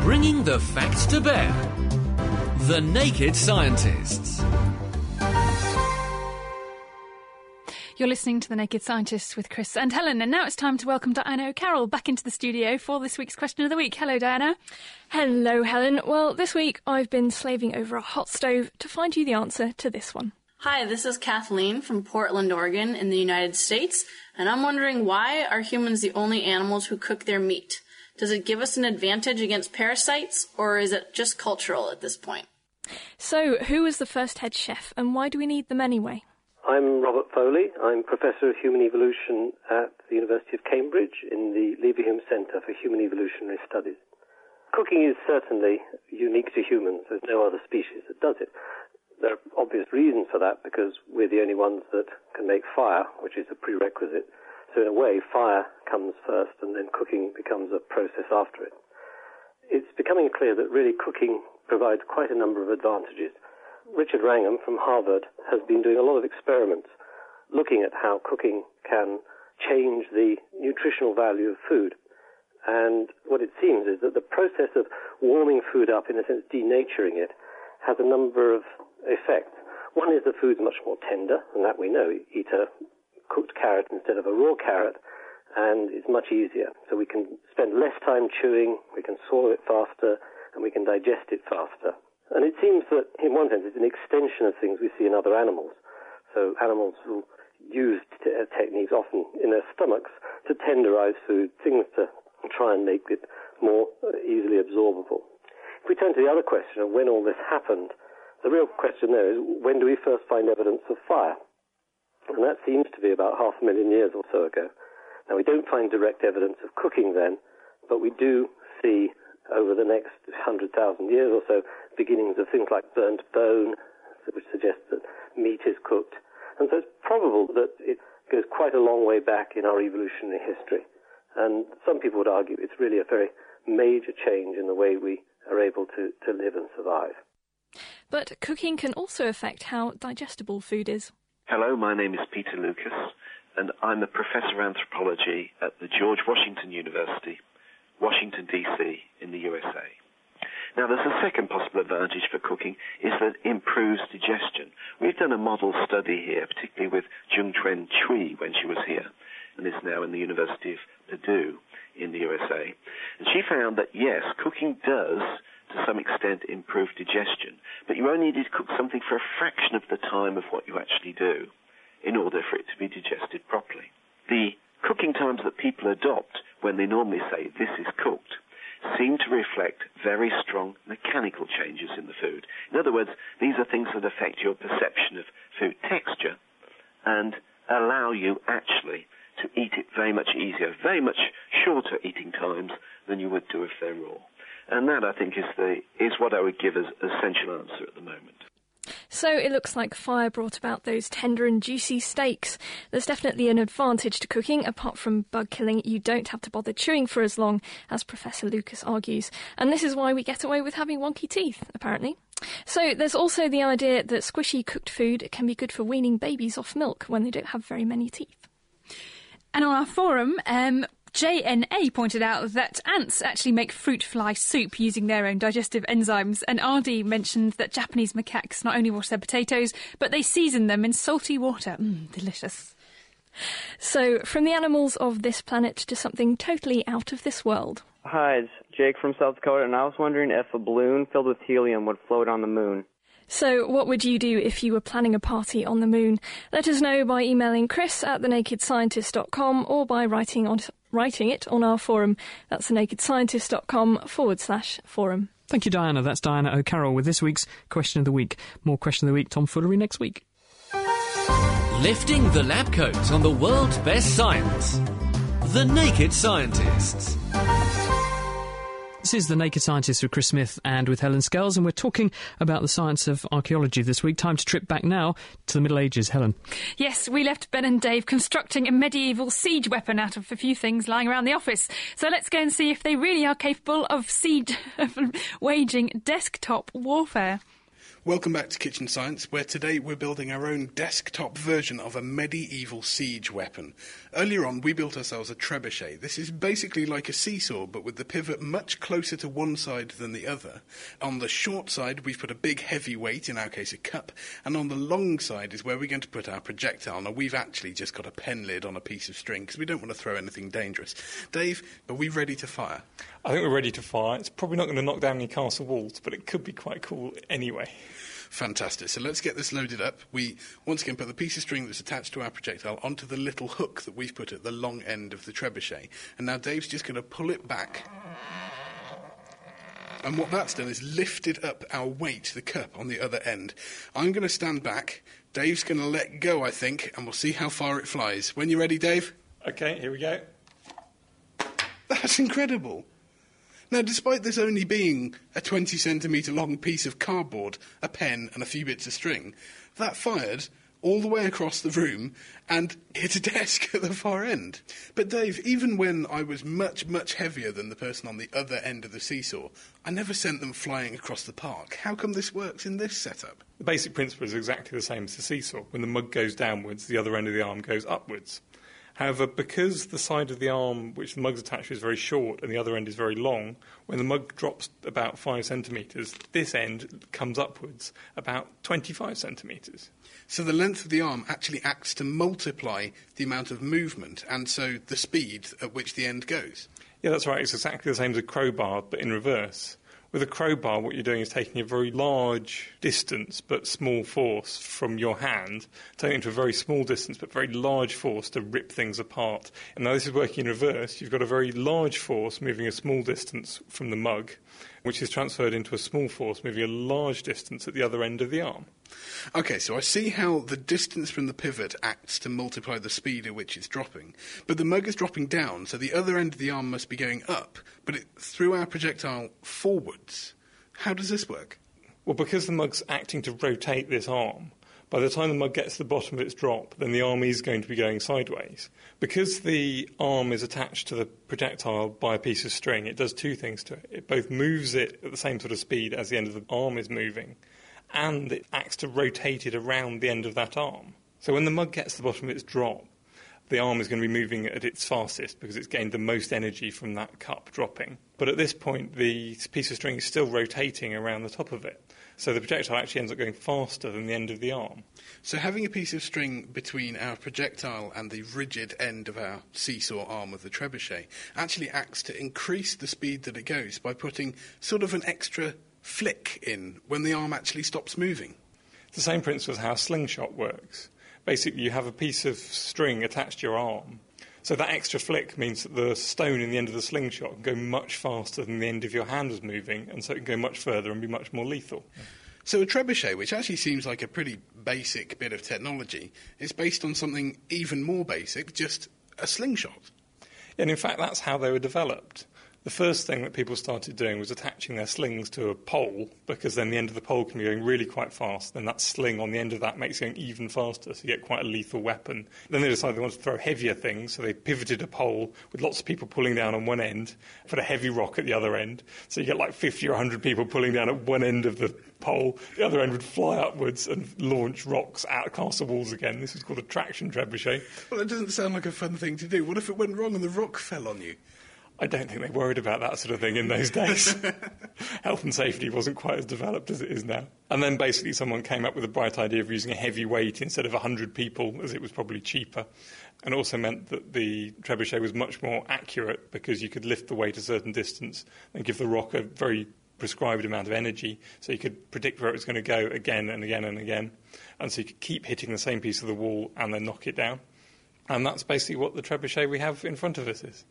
Bringing the facts to bear. The Naked Scientists. You're listening to The Naked Scientists with Chris and Helen, and now it's time to welcome Diana O'Carroll back into the studio for this week's question of the week. Hello, Diana. Hello, Helen. Well, this week I've been slaving over a hot stove to find you the answer to this one. Hi, this is Kathleen from Portland, Oregon, in the United States, and I'm wondering why are humans the only animals who cook their meat? Does it give us an advantage against parasites, or is it just cultural at this point? So, who was the first head chef, and why do we need them anyway? I'm Robert Foley. I'm Professor of Human Evolution at the University of Cambridge in the Leverhulme Centre for Human Evolutionary Studies. Cooking is certainly unique to humans. There's no other species that does it. There are obvious reasons for that because we're the only ones that can make fire, which is a prerequisite. So in a way, fire comes first and then cooking becomes a process after it. It's becoming clear that really cooking provides quite a number of advantages. Richard Wrangham from Harvard has been doing a lot of experiments looking at how cooking can change the nutritional value of food. And what it seems is that the process of warming food up, in a sense denaturing it, has a number of effects. One is the food's much more tender, and that we know. Eat a cooked carrot instead of a raw carrot, and it's much easier. So we can spend less time chewing, we can swallow it faster, and we can digest it faster. And it seems that, in one sense, it's an extension of things we see in other animals. So animals will use t- uh, techniques often in their stomachs to tenderize food, things to try and make it more uh, easily absorbable. If we turn to the other question of when all this happened, the real question there is when do we first find evidence of fire? And that seems to be about half a million years or so ago. Now, we don't find direct evidence of cooking then, but we do see over the next 100,000 years or so beginnings of things like burnt bone, which suggests that meat is cooked. And so it's probable that it goes quite a long way back in our evolutionary history. And some people would argue it's really a very major change in the way we are able to, to live and survive. But cooking can also affect how digestible food is. Hello, my name is Peter Lucas, and I'm a professor of anthropology at the George Washington University Washington, D.C., in the USA. Now, there's a second possible advantage for cooking is that it improves digestion. We've done a model study here, particularly with Jung Chuen Chui when she was here, and is now in the University of Purdue in the USA. And she found that yes, cooking does to some extent improve digestion, but you only need to cook something for a fraction of the time of what you actually do in order for it to be digested properly. The cooking times that people adopt when they normally say this is cooked, seem to reflect very strong mechanical changes in the food. In other words, these are things that affect your perception of food texture and allow you actually to eat it very much easier, very much shorter eating times than you would do if they're raw. And that, I think, is the is what I would give as essential answer at the moment. So it looks like fire brought about those tender and juicy steaks. There's definitely an advantage to cooking. Apart from bug killing, you don't have to bother chewing for as long, as Professor Lucas argues. And this is why we get away with having wonky teeth, apparently. So there's also the idea that squishy cooked food can be good for weaning babies off milk when they don't have very many teeth. And on our forum, um, JNA pointed out that ants actually make fruit fly soup using their own digestive enzymes, and RD mentioned that Japanese macaques not only wash their potatoes, but they season them in salty water. Mmm, delicious. So, from the animals of this planet to something totally out of this world. Hi, it's Jake from South Dakota, and I was wondering if a balloon filled with helium would float on the moon. So, what would you do if you were planning a party on the moon? Let us know by emailing chris at thenakedscientist.com or by writing, on, writing it on our forum. That's thenakedscientist.com forward slash forum. Thank you, Diana. That's Diana O'Carroll with this week's Question of the Week. More Question of the Week, Tom Foolery next week. Lifting the lab coat on the world's best science. The Naked Scientists. This is The Naked Scientists with Chris Smith and with Helen Scales, and we're talking about the science of archaeology this week. Time to trip back now to the Middle Ages. Helen. Yes, we left Ben and Dave constructing a medieval siege weapon out of a few things lying around the office. So let's go and see if they really are capable of siege, of waging desktop warfare. Welcome back to Kitchen Science, where today we're building our own desktop version of a medieval siege weapon. Earlier on, we built ourselves a trebuchet. This is basically like a seesaw, but with the pivot much closer to one side than the other. On the short side, we've put a big heavy weight, in our case a cup, and on the long side is where we're going to put our projectile. Now, we've actually just got a pen lid on a piece of string because we don't want to throw anything dangerous. Dave, are we ready to fire? I think we're ready to fire. It's probably not going to knock down any castle walls, but it could be quite cool anyway. Fantastic. So let's get this loaded up. We once again put the piece of string that's attached to our projectile onto the little hook that we've put at the long end of the trebuchet. And now Dave's just going to pull it back. And what that's done is lifted up our weight, the cup, on the other end. I'm going to stand back. Dave's going to let go, I think, and we'll see how far it flies. When you're ready, Dave? Okay, here we go. That's incredible. Now, despite this only being a 20 centimetre long piece of cardboard, a pen, and a few bits of string, that fired all the way across the room and hit a desk at the far end. But, Dave, even when I was much, much heavier than the person on the other end of the seesaw, I never sent them flying across the park. How come this works in this setup? The basic principle is exactly the same as the seesaw. When the mug goes downwards, the other end of the arm goes upwards. However, because the side of the arm which the mug's attached to is very short and the other end is very long, when the mug drops about five centimetres, this end comes upwards about 25 centimetres. So the length of the arm actually acts to multiply the amount of movement and so the speed at which the end goes. Yeah, that's right. It's exactly the same as a crowbar, but in reverse. With a crowbar, what you're doing is taking a very large distance but small force from your hand, turning it into a very small distance but very large force to rip things apart. And now this is working in reverse. You've got a very large force moving a small distance from the mug, which is transferred into a small force moving a large distance at the other end of the arm. Okay, so I see how the distance from the pivot acts to multiply the speed at which it's dropping. But the mug is dropping down, so the other end of the arm must be going up, but it threw our projectile forwards. How does this work? Well, because the mug's acting to rotate this arm, by the time the mug gets to the bottom of its drop, then the arm is going to be going sideways. Because the arm is attached to the projectile by a piece of string, it does two things to it. It both moves it at the same sort of speed as the end of the arm is moving, and it acts to rotate it around the end of that arm. So when the mug gets to the bottom of its drop, the arm is going to be moving at its fastest because it's gained the most energy from that cup dropping. But at this point, the piece of string is still rotating around the top of it. So the projectile actually ends up going faster than the end of the arm. So having a piece of string between our projectile and the rigid end of our seesaw arm of the trebuchet actually acts to increase the speed that it goes by putting sort of an extra flick in when the arm actually stops moving. It's the same principle as how a slingshot works. Basically, you have a piece of string attached to your arm. So that extra flick means that the stone in the end of the slingshot can go much faster than the end of your hand was moving, and so it can go much further and be much more lethal. So a trebuchet, which actually seems like a pretty basic bit of technology, is based on something even more basic, just a slingshot. And in fact, that's how they were developed. The first thing that people started doing was attaching their slings to a pole because then the end of the pole can be going really quite fast. Then that sling on the end of that makes it going even faster, so you get quite a lethal weapon. Then they decided they wanted to throw heavier things, so they pivoted a pole with lots of people pulling down on one end, put a heavy rock at the other end, so you get like 50 or 100 people pulling down at one end of the pole. The other end would fly upwards and launch rocks out castle walls again. This is called a traction trebuchet. Well, it doesn't sound like a fun thing to do. What if it went wrong and the rock fell on you? I don't think they worried about that sort of thing in those days. Health and safety wasn't quite as developed as it is now. And then basically someone came up with a bright idea of using a heavy weight instead of 100 people, as it was probably cheaper. And also meant that the trebuchet was much more accurate because you could lift the weight a certain distance and give the rock a very prescribed amount of energy, so you could predict where it was going to go again and again and again. And so you could keep hitting the same piece of the wall and then knock it down. And that's basically what the trebuchet we have in front of us is.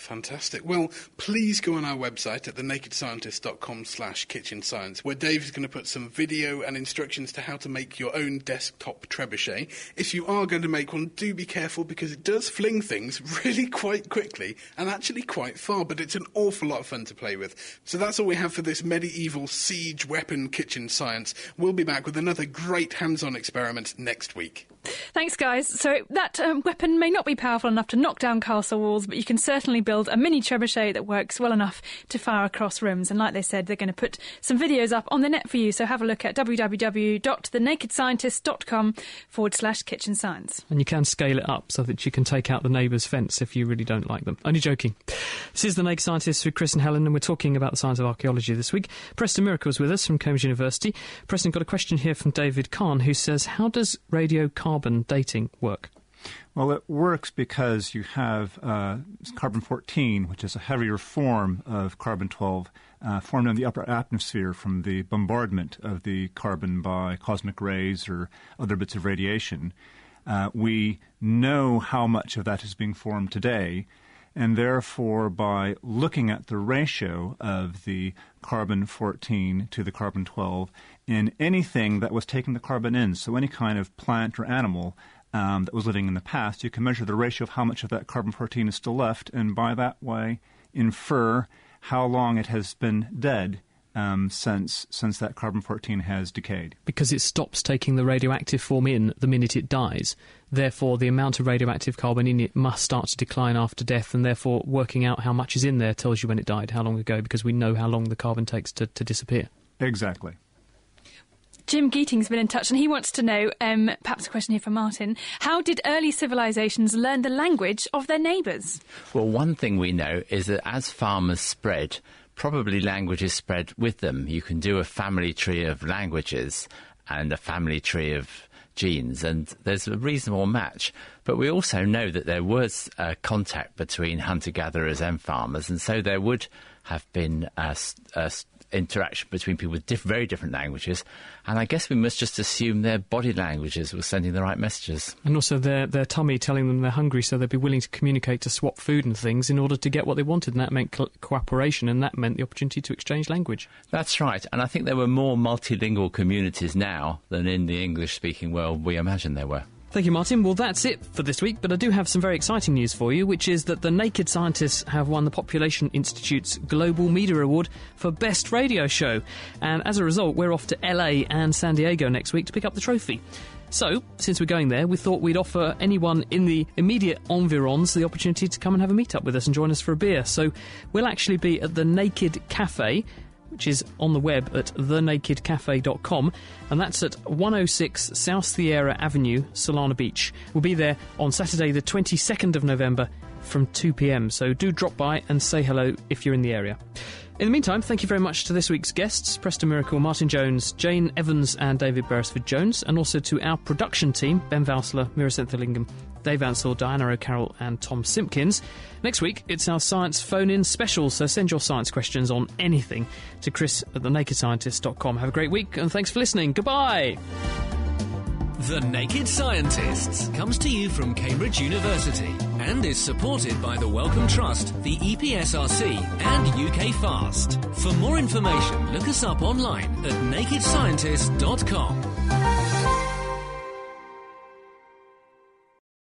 Fantastic. Well, please go on our website at thenakedscientist.com slash kitchen science, where Dave is going to put some video and instructions to how to make your own desktop trebuchet. If you are going to make one, do be careful because it does fling things really quite quickly and actually quite far, but it's an awful lot of fun to play with. So that's all we have for this medieval siege weapon kitchen science. We'll be back with another great hands-on experiment next week. Thanks, guys. So that um, weapon may not be powerful enough to knock down castle walls, but you can certainly build a mini trebuchet that works well enough to fire across rooms. And like they said, they're going to put some videos up on the net for you. So have a look at www.thenakedscientist.com forward slash kitchen science. And you can scale it up so that you can take out the neighbour's fence if you really don't like them. Only joking. This is The Naked Scientist with Chris and Helen, and we're talking about the science of archaeology this week. Preston Miracle Miracle's with us from Combs University. Preston got a question here from David Kahn, who says, How does radiocarbon dating work? Well, it works because you have uh, carbon 14, which is a heavier form of carbon 12, uh, formed in the upper atmosphere from the bombardment of the carbon by cosmic rays or other bits of radiation. Uh, we know how much of that is being formed today, and therefore, by looking at the ratio of the carbon 14 to the carbon 12 in anything that was taking the carbon in, so any kind of plant or animal, um, that was living in the past, you can measure the ratio of how much of that carbon 14 is still left, and by that way infer how long it has been dead um, since since that carbon 14 has decayed. Because it stops taking the radioactive form in the minute it dies. Therefore, the amount of radioactive carbon in it must start to decline after death, and therefore, working out how much is in there tells you when it died, how long ago, because we know how long the carbon takes to, to disappear. Exactly. Jim Geeting's been in touch and he wants to know, um, perhaps a question here for Martin, how did early civilizations learn the language of their neighbours? Well, one thing we know is that as farmers spread, probably languages spread with them. You can do a family tree of languages and a family tree of genes, and there's a reasonable match. But we also know that there was uh, contact between hunter gatherers and farmers, and so there would have been a, a interaction between people with diff- very different languages. And I guess we must just assume their body languages were sending the right messages. And also their, their tummy telling them they're hungry, so they'd be willing to communicate to swap food and things in order to get what they wanted. And that meant co- cooperation, and that meant the opportunity to exchange language. That's right. And I think there were more multilingual communities now than in the English speaking world we imagine there were. Thank you, Martin. Well, that's it for this week, but I do have some very exciting news for you, which is that the Naked Scientists have won the Population Institute's Global Media Award for Best Radio Show. And as a result, we're off to LA and San Diego next week to pick up the trophy. So, since we're going there, we thought we'd offer anyone in the immediate environs the opportunity to come and have a meet up with us and join us for a beer. So, we'll actually be at the Naked Cafe which is on the web at thenakedcafe.com, and that's at 106 South Sierra Avenue, Solana Beach. We'll be there on Saturday, the 22nd of November from 2 pm, so do drop by and say hello if you're in the area. In the meantime, thank you very much to this week's guests Preston Miracle, Martin Jones, Jane Evans, and David Beresford Jones, and also to our production team Ben Valsler, Meera Senthilingam, Dave Ansell, Diana O'Carroll, and Tom Simpkins. Next week, it's our science phone in special, so send your science questions on anything to chris at thenakedscientist.com. Have a great week, and thanks for listening. Goodbye. The Naked Scientists comes to you from Cambridge University and is supported by the Wellcome Trust, the EPSRC, and UK Fast. For more information, look us up online at nakedscientist.com.